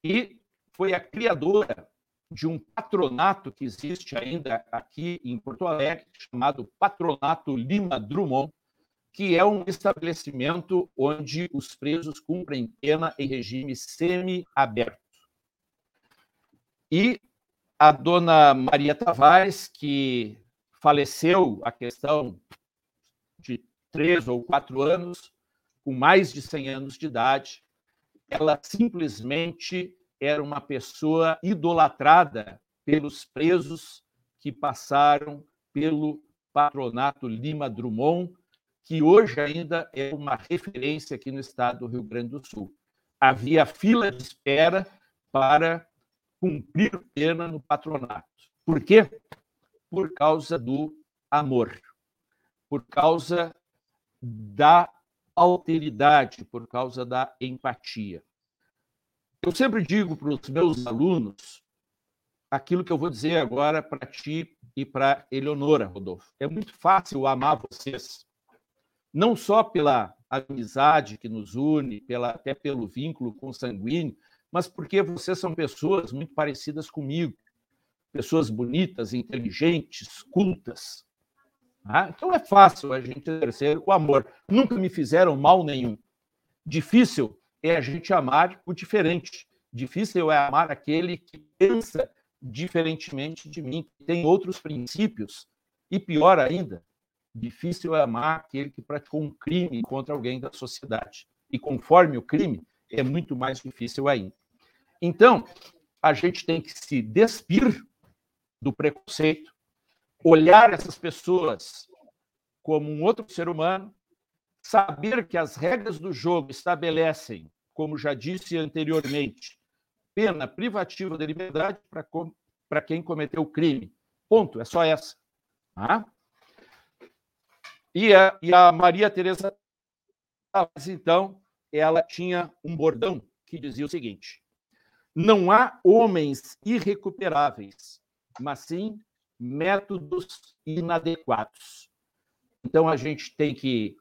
C: E foi a criadora de um patronato que existe ainda aqui em Porto Alegre, chamado Patronato Lima Drummond, que é um estabelecimento onde os presos cumprem pena em regime semi-aberto. E a dona Maria Tavares, que faleceu a questão de três ou quatro anos, com mais de 100 anos de idade, ela simplesmente era uma pessoa idolatrada pelos presos que passaram pelo patronato Lima Drummond, que hoje ainda é uma referência aqui no estado do Rio Grande do Sul. Havia fila de espera para cumprir pena no patronato. Por quê? Por causa do amor, por causa da alteridade, por causa da empatia. Eu sempre digo para os meus alunos aquilo que eu vou dizer agora para ti e para Eleonora, Rodolfo. É muito fácil amar vocês não só pela amizade que nos une, pela, até pelo vínculo consanguíneo, mas porque vocês são pessoas muito parecidas comigo, pessoas bonitas, inteligentes, cultas. Ah, então é fácil a gente exercer o amor. Nunca me fizeram mal nenhum. Difícil é a gente amar o diferente. Difícil é amar aquele que pensa diferentemente de mim, que tem outros princípios. E pior ainda, Difícil é amar aquele que praticou um crime contra alguém da sociedade. E conforme o crime, é muito mais difícil ainda. Então, a gente tem que se despir do preconceito, olhar essas pessoas como um outro ser humano, saber que as regras do jogo estabelecem, como já disse anteriormente, pena privativa da liberdade para quem cometeu o crime. Ponto, é só essa. Tá? E a, e a Maria Teresa então, ela tinha um bordão que dizia o seguinte: não há homens irrecuperáveis, mas sim métodos inadequados. Então a gente tem que.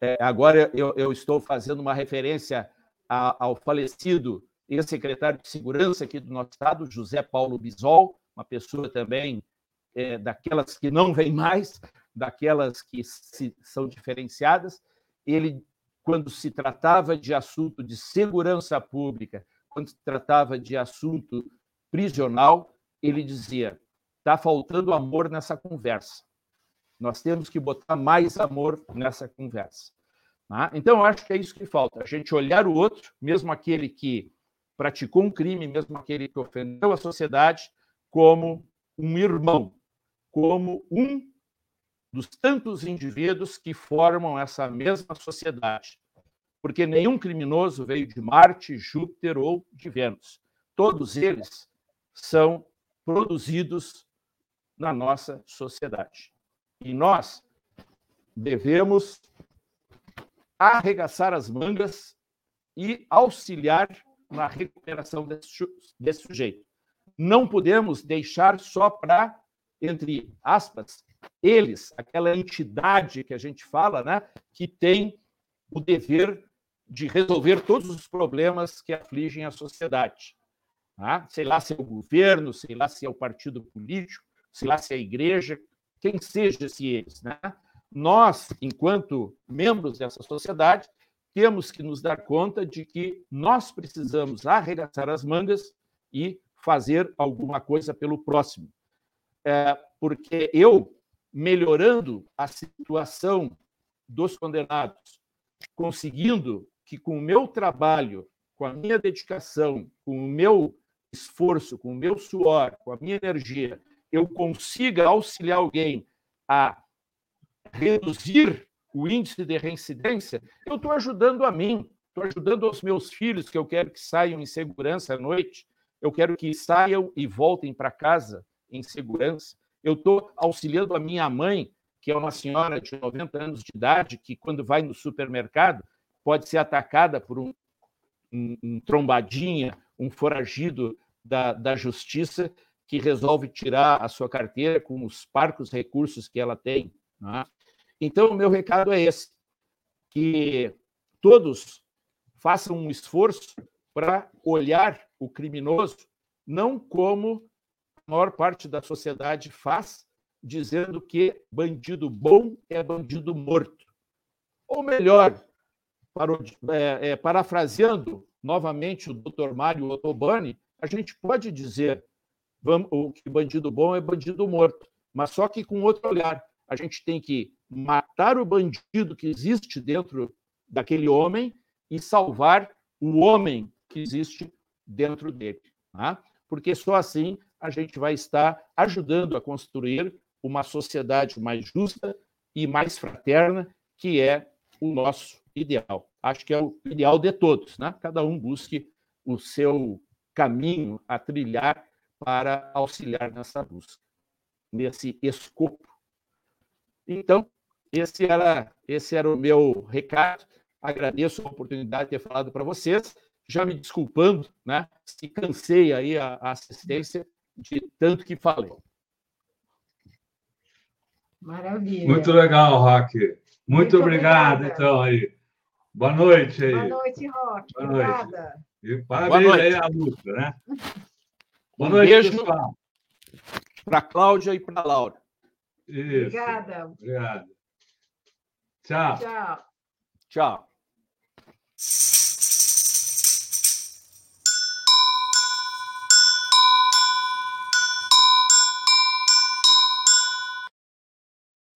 C: É, agora eu, eu, estou fazendo uma referência a, ao falecido ex-secretário de Segurança aqui do nosso estado, José Paulo Bisol, uma pessoa também é, daquelas que não vem mais, daquelas que se, são diferenciadas. Ele, quando se tratava de assunto de segurança pública, quando se tratava de assunto prisional, ele dizia: está faltando amor nessa conversa. Nós temos que botar mais amor nessa conversa. Tá? Então, eu acho que é isso que falta: a gente olhar o outro, mesmo aquele que praticou um crime, mesmo aquele que ofendeu a sociedade, como um irmão, como um dos tantos indivíduos que formam essa mesma sociedade. Porque nenhum criminoso veio de Marte, Júpiter ou de Vênus. Todos eles são produzidos na nossa sociedade. E nós devemos arregaçar as mangas e auxiliar na recuperação desse, sujeito. Não podemos deixar só para, entre aspas, eles, aquela entidade que a gente fala, né, que tem o dever de resolver todos os problemas que afligem a sociedade. Tá? Sei lá se é o governo, sei lá se é o partido político, sei lá se é a igreja, quem seja se eles. Né? Nós, enquanto membros dessa sociedade, temos que nos dar conta de que nós precisamos arregaçar as mangas e fazer alguma coisa pelo próximo. É, porque eu melhorando a situação dos condenados, conseguindo que com o meu trabalho, com a minha dedicação, com o meu esforço, com o meu suor, com a minha energia, eu consiga auxiliar alguém a reduzir o índice de reincidência, eu estou ajudando a mim, estou ajudando aos meus filhos, que eu quero que saiam em segurança à noite, eu quero que saiam e voltem para casa em segurança eu estou auxiliando a minha mãe, que é uma senhora de 90 anos de idade, que quando vai no supermercado pode ser atacada por um, um, um trombadinha um foragido da, da justiça que resolve tirar a sua carteira com os parcos recursos que ela tem. Né? Então, o meu recado é esse: que todos façam um esforço para olhar o criminoso não como maior parte da sociedade faz, dizendo que bandido bom é bandido morto. Ou melhor, é, é, parafraseando novamente o Dr. Mário Ottobani, a gente pode dizer vamos, que bandido bom é bandido morto, mas só que com outro olhar. A gente tem que matar o bandido que existe dentro daquele homem e salvar o homem que existe dentro dele. Tá? Porque só assim a gente vai estar ajudando a construir uma sociedade mais justa e mais fraterna, que é o nosso ideal. Acho que é o ideal de todos, né? Cada um busque o seu caminho a trilhar para auxiliar nessa busca, nesse escopo. Então, esse era, esse era o meu recado. Agradeço a oportunidade de ter falado para vocês, já me desculpando, né? Se cansei aí a, a assistência de tanto que falei.
B: Maravilha.
A: Muito legal, Rock. Muito, Muito obrigado, obrigada. então, aí. Boa noite aí.
B: Boa noite, Rock. Boa Obrigada. Noite.
A: E parabéns aí à luta, né? <laughs>
C: Boa um noite, beijo pessoal. Para a Cláudia e para a Laura.
A: Isso.
B: Obrigada.
A: Obrigado. Tchau.
B: Tchau.
C: Tchau.